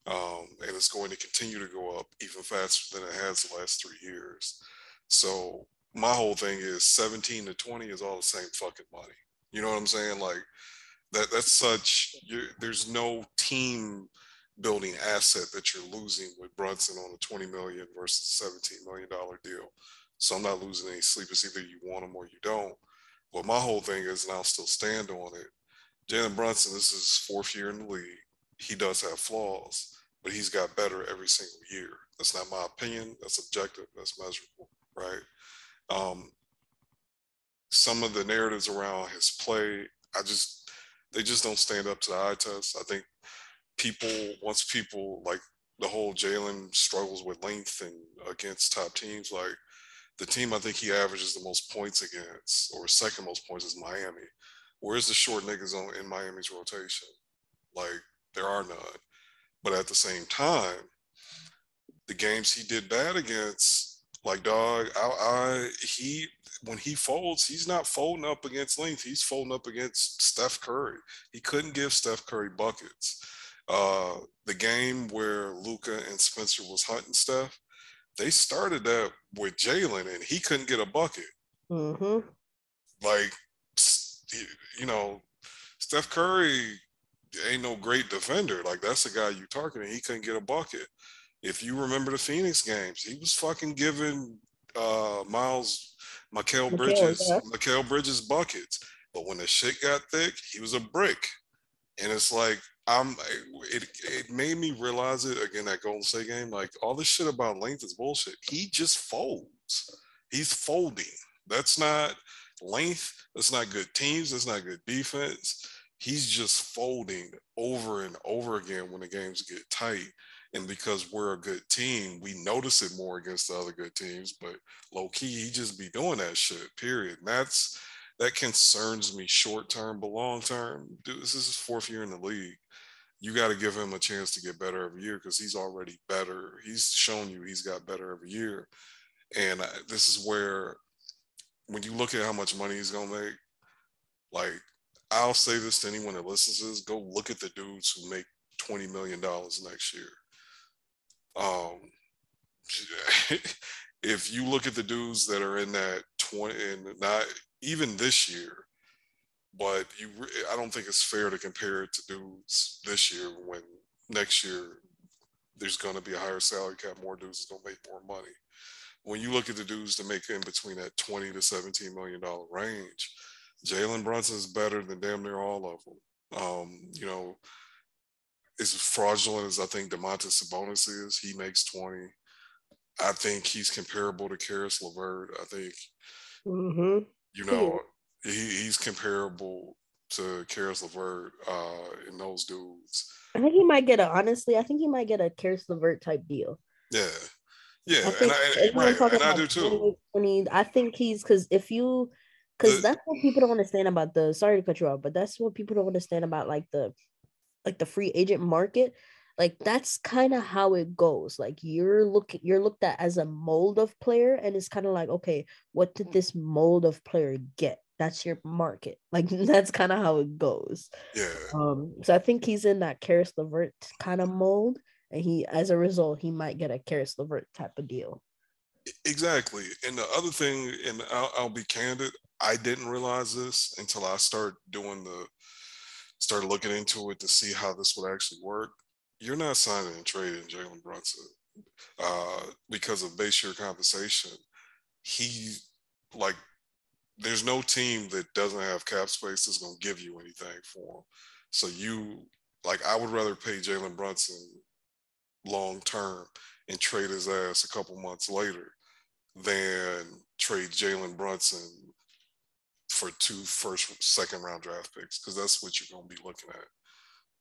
Um, and it's going to continue to go up even faster than it has the last three years. So my whole thing is 17 to 20 is all the same fucking money. You know what I'm saying? Like that that's such there's no team building asset that you're losing with Brunson on a 20 million versus 17 million dollar deal. So I'm not losing any sleep. It's either you want him or you don't. But my whole thing is, and I'll still stand on it. Jalen Brunson, this is fourth year in the league. He does have flaws, but he's got better every single year. That's not my opinion. That's objective. That's measurable, right? Um, some of the narratives around his play, I just they just don't stand up to the eye test. I think people once people like the whole Jalen struggles with length and against top teams, like the team I think he averages the most points against, or second most points is Miami. Where's the short niggas on in Miami's rotation? Like there are none. But at the same time, the games he did bad against, like dog, I, I he when he folds, he's not folding up against length. He's folding up against Steph Curry. He couldn't give Steph Curry buckets. Uh, the game where Luka and Spencer was hunting Steph, they started that with Jalen, and he couldn't get a bucket. Mm-hmm. Like, you know, Steph Curry ain't no great defender. Like that's the guy you targeting. He couldn't get a bucket. If you remember the Phoenix games, he was fucking giving uh Miles Mikal Bridges, yeah. Mikal Bridges buckets. But when the shit got thick, he was a brick. And it's like I'm it it made me realize it again that Golden State game. Like all this shit about length is bullshit. He just folds. He's folding. That's not length. That's not good teams. That's not good defense. He's just folding over and over again when the games get tight. And because we're a good team, we notice it more against the other good teams. But low key, he just be doing that shit. Period. And that's that concerns me short term, but long term, dude, this is his fourth year in the league. You got to give him a chance to get better every year because he's already better. He's shown you he's got better every year. And this is where, when you look at how much money he's gonna make, like I'll say this to anyone that listens to this: go look at the dudes who make twenty million dollars next year. Um, if you look at the dudes that are in that 20 and not even this year, but you, I don't think it's fair to compare it to dudes this year when next year there's going to be a higher salary cap, more dudes is going to make more money. When you look at the dudes that make in between that 20 to 17 million dollar range, Jalen Brunson is better than damn near all of them. Um, you know, as fraudulent as I think Domantas Sabonis is, he makes 20. I think he's comparable to Caris LeVert. I think, mm-hmm. you know, he, he's comparable to Caris LeVert uh, in those dudes. I think he might get a, honestly, I think he might get a Caris LeVert type deal. Yeah. Yeah. I think, and, I, and, right, and I do too. 20, I think he's, because if you, because that's what people don't understand about the, sorry to cut you off, but that's what people don't understand about like the like the free agent market like that's kind of how it goes. Like you're looking you're looked at as a mold of player and it's kind of like okay what did this mold of player get? That's your market. Like that's kind of how it goes. Yeah. Um so i think he's in that Caris LeVert kind of mold and he as a result he might get a Caris LeVert type of deal. Exactly. And the other thing and I'll, I'll be candid i didn't realize this until i started doing the started looking into it to see how this would actually work, you're not signing and trading Jalen Brunson uh, because of base year compensation. He like there's no team that doesn't have cap space that's going to give you anything for him. So you like I would rather pay Jalen Brunson long term and trade his ass a couple months later than trade Jalen Brunson for two first, second round draft picks because that's what you're going to be looking at.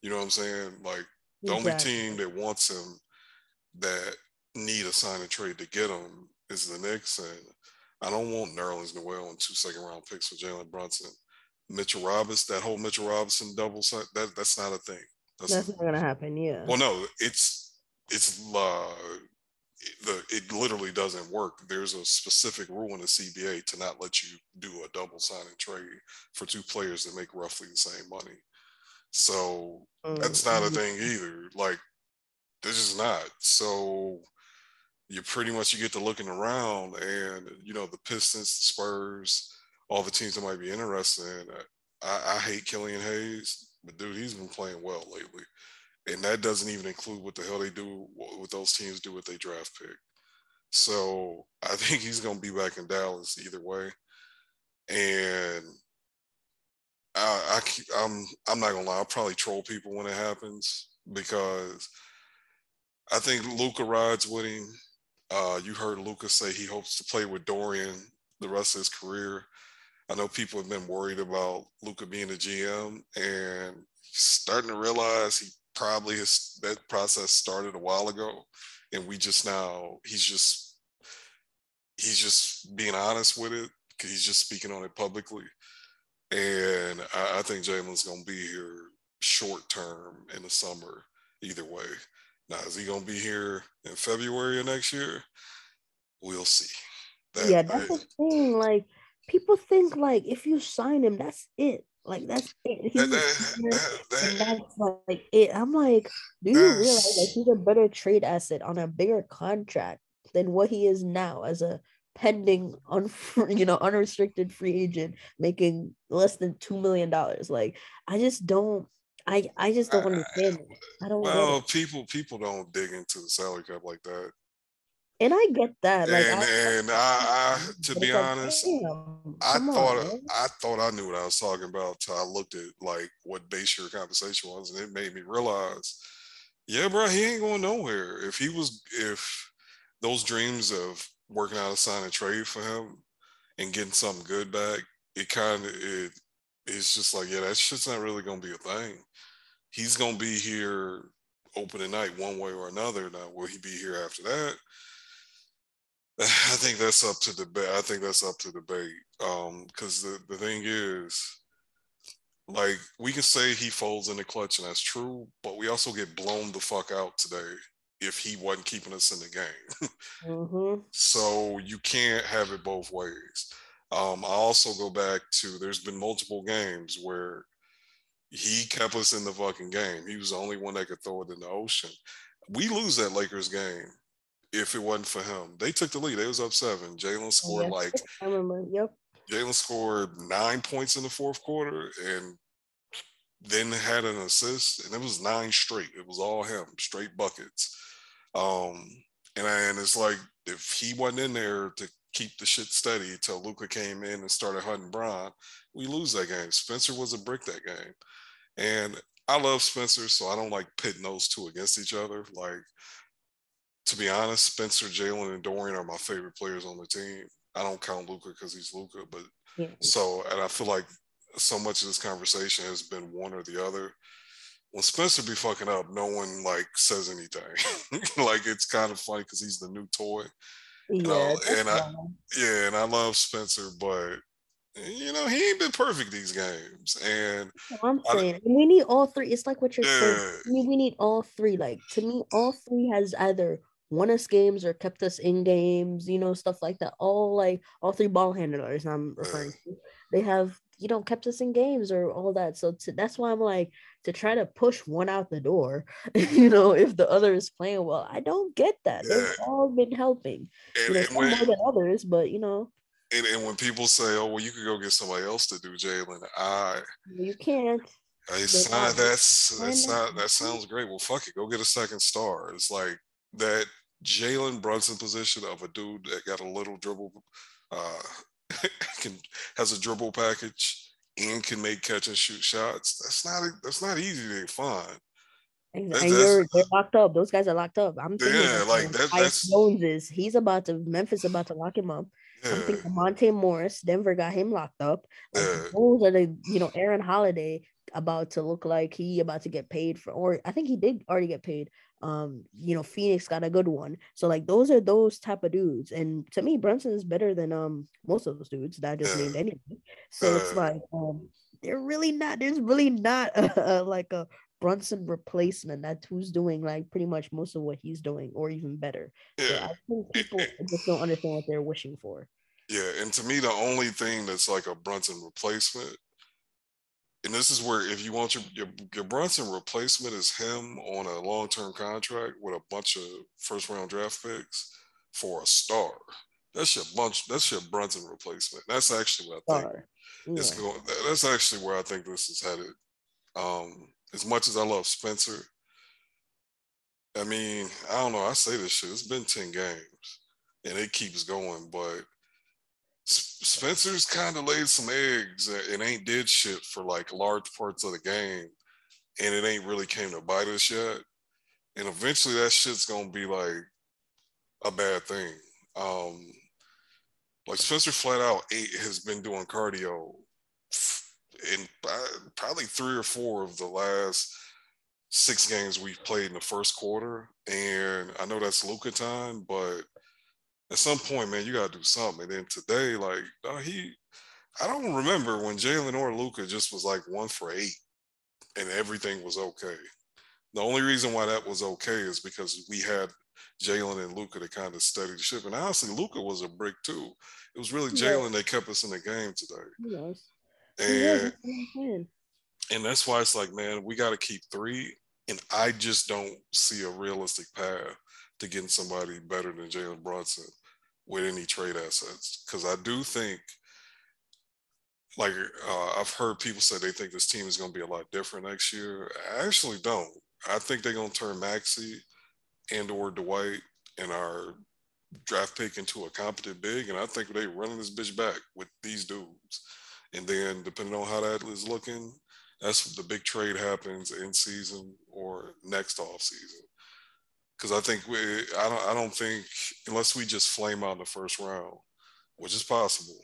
You know what I'm saying? Like the exactly. only team that wants him that need a sign and trade to get him is the Knicks, and I don't want Nerlens Noel and two second round picks for Jalen Brunson. Mitchell Robinson, that whole Mitchell Robinson double that that's not a thing. That's, that's not gonna happen. Yeah. Well, no, it's it's uh, the it literally doesn't work. There's a specific rule in the CBA to not let you do a double signing trade for two players that make roughly the same money. So oh, that's not a thing either. Like this is not. So you pretty much you get to looking around and you know the Pistons, the Spurs, all the teams that might be interested in. I, I hate Killian Hayes, but dude, he's been playing well lately and that doesn't even include what the hell they do, what those teams do with their draft pick. So I think he's going to be back in Dallas either way, and I, I I'm I'm not gonna lie, I'll probably troll people when it happens because I think Luka rides with him. Uh, you heard Luka say he hopes to play with Dorian the rest of his career. I know people have been worried about Luka being a GM and starting to realize he probably his, that process started a while ago and we just now he's just he's just being honest with it he's just speaking on it publicly. And i, I think jalen's going to be here short term in the summer either way. Now is he going to be here in february of next year? We'll see. That, yeah that's the thing like people think like if you sign him, that's it. Like that's it. He's That- that- that- that- and that's like it. I'm like, do you realize that he's a better trade asset on a bigger contract than what he is now as a pending un you know unrestricted free agent making less than two million dollars. Like I just don't I I just don't I- understand it. I don't well, people people don't dig into the salary cap like that. And I get that. Like and I, and I, I to be like, honest, damn, I come on, thought. I thought I knew what I was talking about till I looked at like what base year compensation was, and it made me realize, yeah, bro, he ain't going nowhere. If he was, if those dreams of working out a sign and trade for him and getting something good back, it kind of it it's just like, yeah, that shit's not really gonna be a thing. He's gonna be here opening night one way or another. Now, will he be here after that? I think that's up to debate. I think that's up to debate. Um, because the, the thing is, like, we can say he folds in the clutch, and that's true, but we also get blown the fuck out today if he wasn't keeping us in the game. Mhm. so you can't have it both ways. Um, I also go back to there's been multiple games where he kept us in the fucking game. He was the only one that could throw it in the ocean. We lose that Lakers game if it wasn't for him. They took the lead. They was up seven. Jalen scored Yes, like I remember. Yep. Jalen scored nine points in the fourth quarter and then had an assist, and it was nine straight. It was all him, straight buckets. Um, and I, and it's like if he wasn't in there to keep the shit steady till Luka came in and started hunting Bron, we lose that game. Spencer was a brick that game, and I love Spencer, so I don't like pitting those two against each other. Like to be honest, Spencer, Jalen, and Dorian are my favorite players on the team. I don't count Luka because he's Luka, but Yeah. so and I feel like so much of this conversation has been one or the other. When Spencer be fucking up, no one like says anything. like it's kind of funny because he's the new toy. Yeah. know, and I-. Yeah, and I love Spencer, but you know he ain't been perfect these games. And I'm saying. And we need all three. It's like what you're saying. I mean, we need all three. Like to me, all three has either won us games or kept us in games, you know, stuff like that. All like all three ball handlers I'm referring to. They have, you know, kept us in games or all that. So to, that's why I'm like to try to push one out the door, you know, if the other is playing well. I don't get that. They've all been helping. You and, know, and some when more than others, but you know, and, and when people say, "Oh, well, you could go get somebody else to do Jalen," I you can't. It's um, not that's that's not that sounds great. Well, fuck it, go get a second star. It's like that Jalen Brunson position of a dude that got a little dribble, uh, can has a dribble package and can make catch and shoot shots. That's not that's not easy to find. And, and you're they're locked up. Those guys are locked up. I'm thinking Yeah, like that- that's- Jones is he's about to Memphis about to lock him up. I'm thinking Monte Morris, Denver got him locked up. Like Yeah. those are the you know Aaron Holiday about to look like he about to get paid for, or I think he did already get paid. Um, you know Phoenix got a good one, so like those are those type of dudes. And to me, Brunson is better than um most of those dudes that I just named anyway. So it's like um they're really not. There's really not a, like a Brunson replacement. That's who's doing like pretty much most of what he's doing, or even better. So yeah, I think people just don't understand what they're wishing for. yeah. And to me, the only thing that's like a Brunson replacement, and this is where if you want your your, your Brunson replacement is him on a long term contract with a bunch of first round draft picks for a star. That's your bunch. That's your Brunson replacement. That's actually what I think Star. it's going. That's actually where I think this is headed. Um, as much as I love Spencer, I mean, I don't know. I say this shit. It's been ten games, and it keeps going. But Spencer's kind of laid some eggs and ain't did shit for like large parts of the game, and it ain't really came to bite us yet. And eventually, that shit's gonna be like a bad thing. Um, like Spencer flat out eight has been doing cardio in probably three or four of the last six games we've played in the first quarter. And I know that's Luka time, but at some point, man, you gotta do something. And then today, like uh, he, I don't remember when Jalen or Luka just was like one for eight, and everything was okay. The only reason why that was okay is because we had Jalen and Luka to kind of steady the ship. And honestly, Luka was a brick too. It was really Jalen that kept us in the game today. Yes. And, and that's why it's like, man, we got to keep three. And I just don't see a realistic path to getting somebody better than Jalen Brunson with any trade assets. Because I do think, like, uh, I've heard people say they think this team is going to be a lot different next year. I actually don't. I think they're going to turn Maxi and or Dwight and our draft pick into a competent big. And I think they're running this bitch back with these dudes. And then depending on how that is looking, that's the big trade happens in season or next off season. Because I think we, I don't, I don't think unless we just flame out in the first round, which is possible,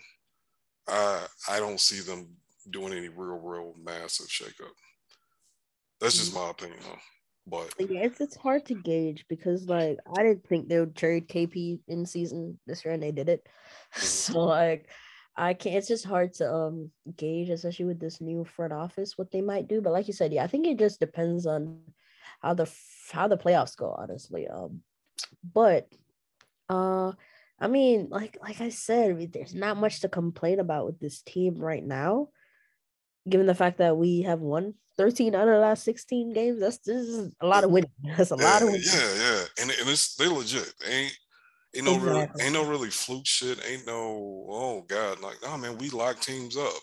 I, I don't see them doing any real, real massive shakeup. That's just my opinion, though. But yeah, it's it's hard to gauge because like I didn't think they would trade KP in season this year, and they did it. Mm-hmm. So like I can't. It's just hard to um gauge, especially with this new front office, what they might do. But like you said, yeah, I think it just depends on how the how the playoffs go. Honestly, um, but uh, I mean, like like I said, there's not much to complain about with this team right now, given the fact that we have won 13 out of the last 16 games. That's this is a lot of winning. That's a yeah, lot of winning. Yeah, yeah, and and it's they legit. They ain't Ain't no exactly. really, ain't no really fluke shit. Ain't no, oh God, like, oh man, we locked teams up.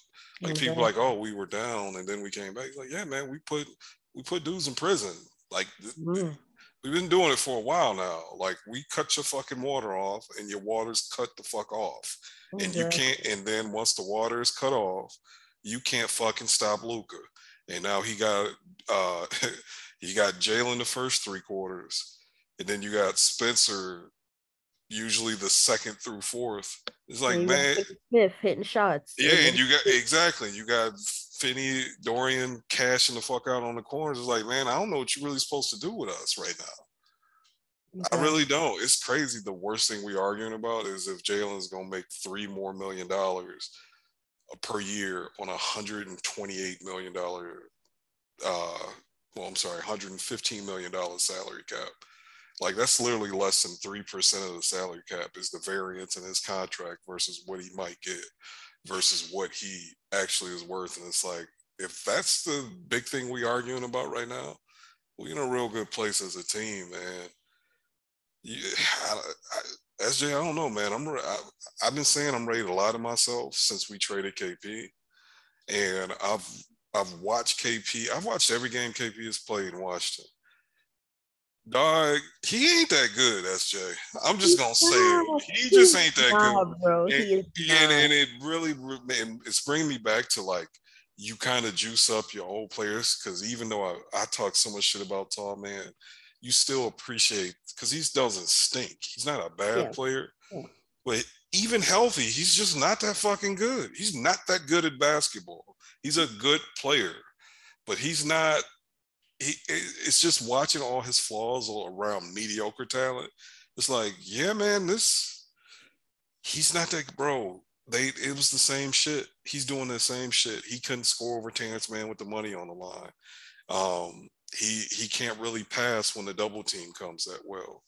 Like exactly. people like, oh, we were down and then we came back. Like, yeah, man, we put we put dudes in prison. Like mm. we've been doing it for a while now. Like we cut your fucking water off and your water's cut the fuck off. Exactly. And you can't, and then once the water is cut off, you can't fucking stop Luka. And now he got uh he got Jalen the first three quarters. And then you got Spencer usually the second through fourth. It's like, man, Smith hitting shots. Yeah, and you got exactly. You got Finney, Dorian cashing the fuck out on the corners. It's like, man, I don't know what you're really supposed to do with us right now. I really don't. It's crazy. The worst thing we're arguing about is if Jalen's gonna make three more million dollars per year on a hundred and twenty-eight million dollar uh well, I'm sorry, 115 million dollar salary cap. Like that's literally less than three percent of the salary cap is the variance in his contract versus what he might get versus what he actually is worth. And it's like if that's the big thing we arguing about right now, we're in a real good place as a team, man. I, I, SJ, I don't know, man. I'm I, I've been saying I'm ready to lie to myself since we traded KP, and I've I've watched KP. I've watched every game KP has played in Washington. Dog, he ain't that good, SJ. I'm just gonna say it. He just ain't that not, good, bro. And, and, and, it really, it's bringing me back to like you kind of juice up your old players because even though I, I talk so much shit about Tall Man, you still appreciate because he doesn't stink. He's not a bad yeah. player, yeah. but even healthy, he's just not that fucking good. He's not that good at basketball. He's a good player, but he's not he, it's just watching all his flaws all around mediocre talent. It's like, yeah, man, this he's not that bro. They it was the same shit. He's doing the same shit. He couldn't score over Terance Mann with the money on the line. Um, he he can't really pass when the double team comes that well.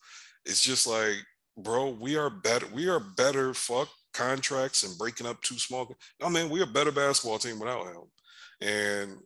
It's just like, bro, we are better. We are better. Fuck contracts and breaking up too small. I mean, we're a better basketball team without him. And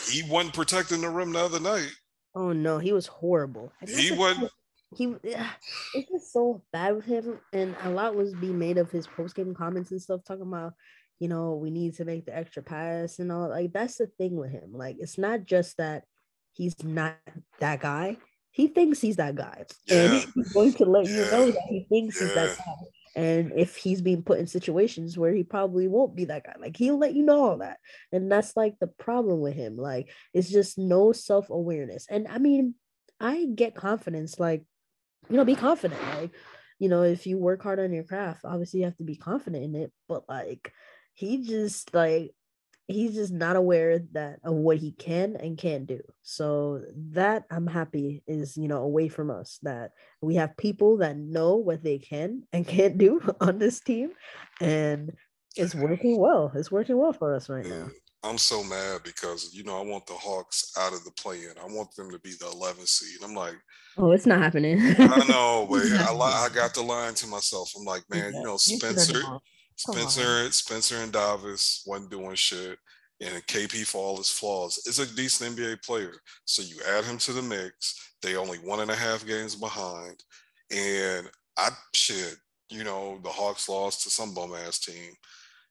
he wasn't protecting the rim the other night. Oh no, he was horrible. He wasn't. He it's just so bad with him, and a lot was being made of his post game comments and stuff, talking about you know we need to make the extra pass and all. Like that's the thing with him. Like it's not just that he's not that guy. He thinks he's that guy, yeah. and he's going to let yeah. you know that he thinks yeah. he's that guy. And if he's being put in situations where he probably won't be that guy, like he'll let you know all that. And that's like the problem with him. Like it's just no self awareness. And I mean, I get confidence, like, you know, be confident. Like, you know, if you work hard on your craft, obviously you have to be confident in it. But like, he just like he's just not aware that of what he can and can't do. So that I'm happy is you know away from us that we have people that know what they can and can't do on this team, and it's working well. It's working well for us right now. I'm so mad because you know I want the Hawks out of the play-in. I want them to be the 11th seed. I'm like, oh, it's not happening. I know, but I, I got the line to myself. I'm like, man, yeah, you know, Spencer, Spencer, Spencer and Davis wasn't doing shit, and KP for all his flaws is a decent NBA player. So you add him to the mix. They only one and a half games behind, and I shit, you know, the Hawks lost to some bum ass team.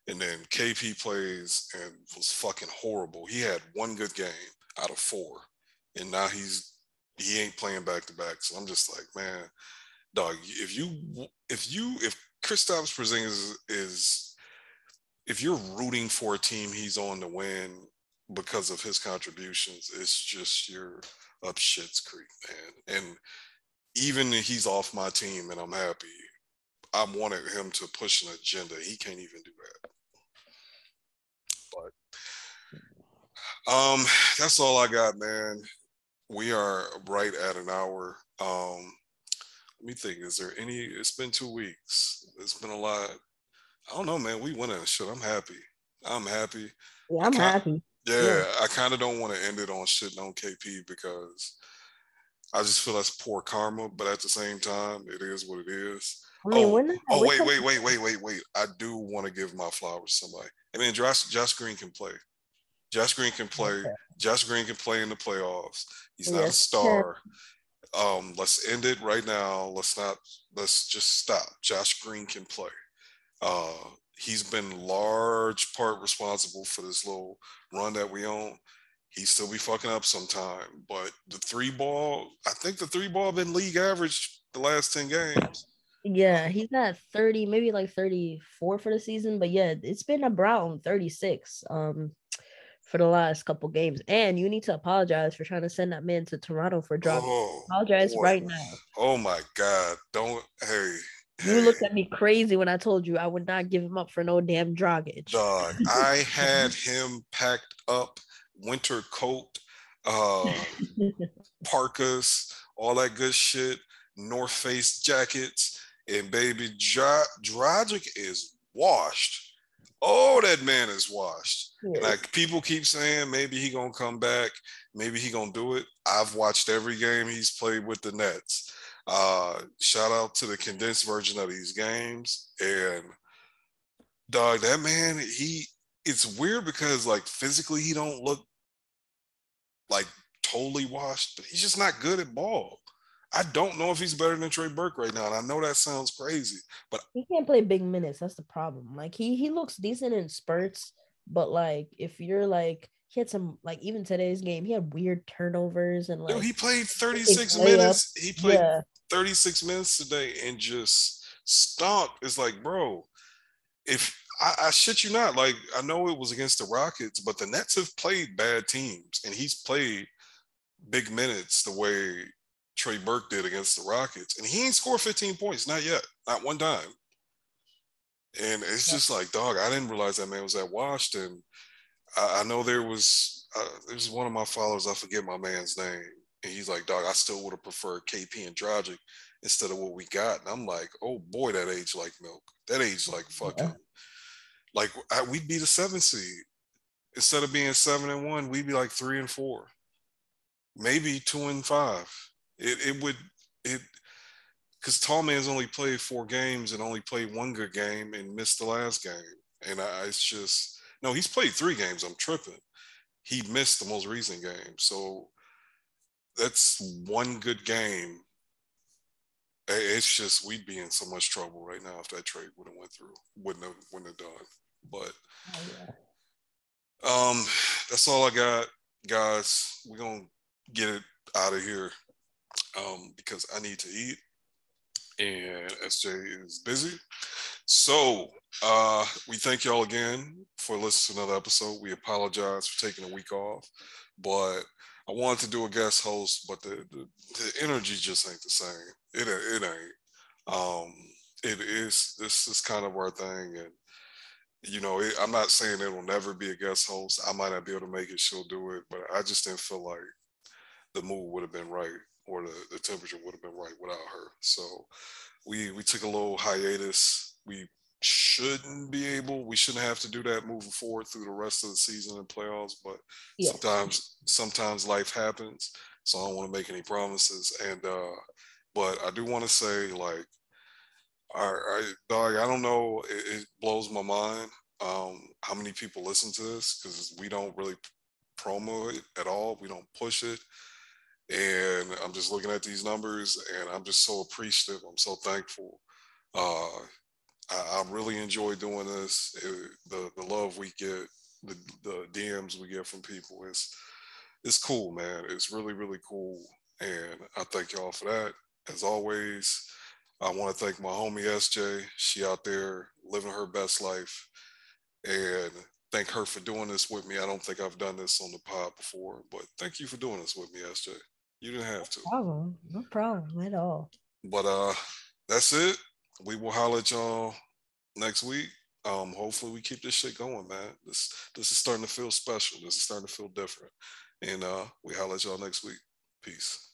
And then KP plays and was fucking horrible. He had one good game out of four. And now he's he ain't playing back to back. So I'm just like, man, dog, if you if you if Kristaps Porzingis is if you're rooting for a team he's on to win because of his contributions, it's just you're up shit's creek, man. And even he's off my team and I'm happy. I wanted him to push an agenda. He can't even do that. But um, that's all I got, man. We are right at an hour. Um, let me think. Is there any? It's been two weeks. It's been a lot. I don't know, man. We went in shit. I'm happy. I'm happy. Yeah, I'm happy. Yeah, yeah. I kind of don't want to end it on shit on KP because I just feel that's poor karma. But at the same time, it is what it is. I mean, oh, when, oh wait, wait, wait, wait, wait, wait. I do want to give my flowers to somebody. I mean, Josh, Josh Green can play. Josh Green can play. Josh Green can play in the playoffs. He's not a star. Um, let's end it right now. Let's not. Let's just stop. Josh Green can play. Uh, he's been large part responsible for this little run that we own. He still be fucking up sometime, but the three ball. I think the three ball been league average the last ten games. Yeah, he's at 30, maybe like 34 for the season, but yeah, it's been around 36 um for the last couple games. And you need to apologize for trying to send that man to Toronto for drop. Oh, apologize boy. right now. Oh my god. Don't hey. You hey. looked at me crazy when I told you I would not give him up for no damn Dragic. Dog, I had him packed up, winter coat, uh parkas, all that good shit, North Face jackets and baby, Dragic is washed. Oh, that man is washed. Yes. Like people keep saying, maybe he gonna come back. Maybe he gonna do it. I've watched every game he's played with the Nets. Uh, shout out to the condensed version of these games. And dog, that man, he it's weird because like physically he don't look like totally washed, but he's just not good at ball. I don't know if he's better than Trey Burke right now. And I know that sounds crazy, but he can't play big minutes. That's the problem. Like he he looks decent in spurts, but like if you're like he had some like even today's game, he had weird turnovers and like he played 36 minutes. He played yeah. 36 minutes today and just stomped. It's like, bro, if I, I shit you not, like I know it was against the Rockets, but the Nets have played bad teams and he's played big minutes the way Trey Burke did against the Rockets, and he ain't scored 15 points, not yet, not one time. And it's just like, dog, I didn't realize that man was washed. And I, I know there was uh, there's one of my followers, I forget my man's name, and he's like, dog, I still would have preferred KP and Dragic instead of what we got. And I'm like, oh boy, that age like milk. That age like fucking, yeah. like I, we'd be the seven seed instead of being seven and one, we'd be like three and four, maybe two and five. It it would it because Tallman's only played four games and only played one good game and missed the last game. And I, it's just no, he's played three games. I'm tripping. He missed the most recent game, so that's one good game. It's just we'd be in so much trouble right now if that trade would have went through. Wouldn't have wouldn't have done. But oh, yeah. um, that's all I got, guys. We're gonna get it out of here um, because I need to eat and SJ is busy. So uh, we thank y'all again for listening to another episode. We apologize for taking a week off, but I wanted to do a guest host, but the, the, the energy just ain't the same. It, it ain't. Um, it is, this is kind of our thing. And, you know, it, I'm not saying it will never be a guest host. I might not be able to make it. She'll do it, but I just didn't feel like the mood would have been right or the, the temperature would have been right without her. So we we took a little hiatus. We shouldn't be able, we shouldn't have to do that moving forward through the rest of the season and playoffs. But Yes. sometimes, sometimes life happens. So I don't want to make any promises. And uh, but I do want to say, like, I, I dog, I don't know. It, it blows my mind um, how many people listen to this because we don't really promo it at all. We don't push it. And I'm just looking at these numbers and I'm just so appreciative. I'm so thankful. Uh, I, I really enjoy doing this. It, the the love we get, the, the DMs we get from people is it's cool, man. It's really, really cool. And I thank y'all for that. As always, I want to thank my homie SJ. She out there living her best life. And thank her for doing this with me. I don't think I've done this on the pod before, but thank you for doing this with me, SJ. You didn't have to. No problem. No problem at all. But uh that's it. We will holler at y'all next week. Um, hopefully we keep this shit going, man. This this is starting to feel special. This is starting to feel different. And uh we holler at y'all next week. Peace.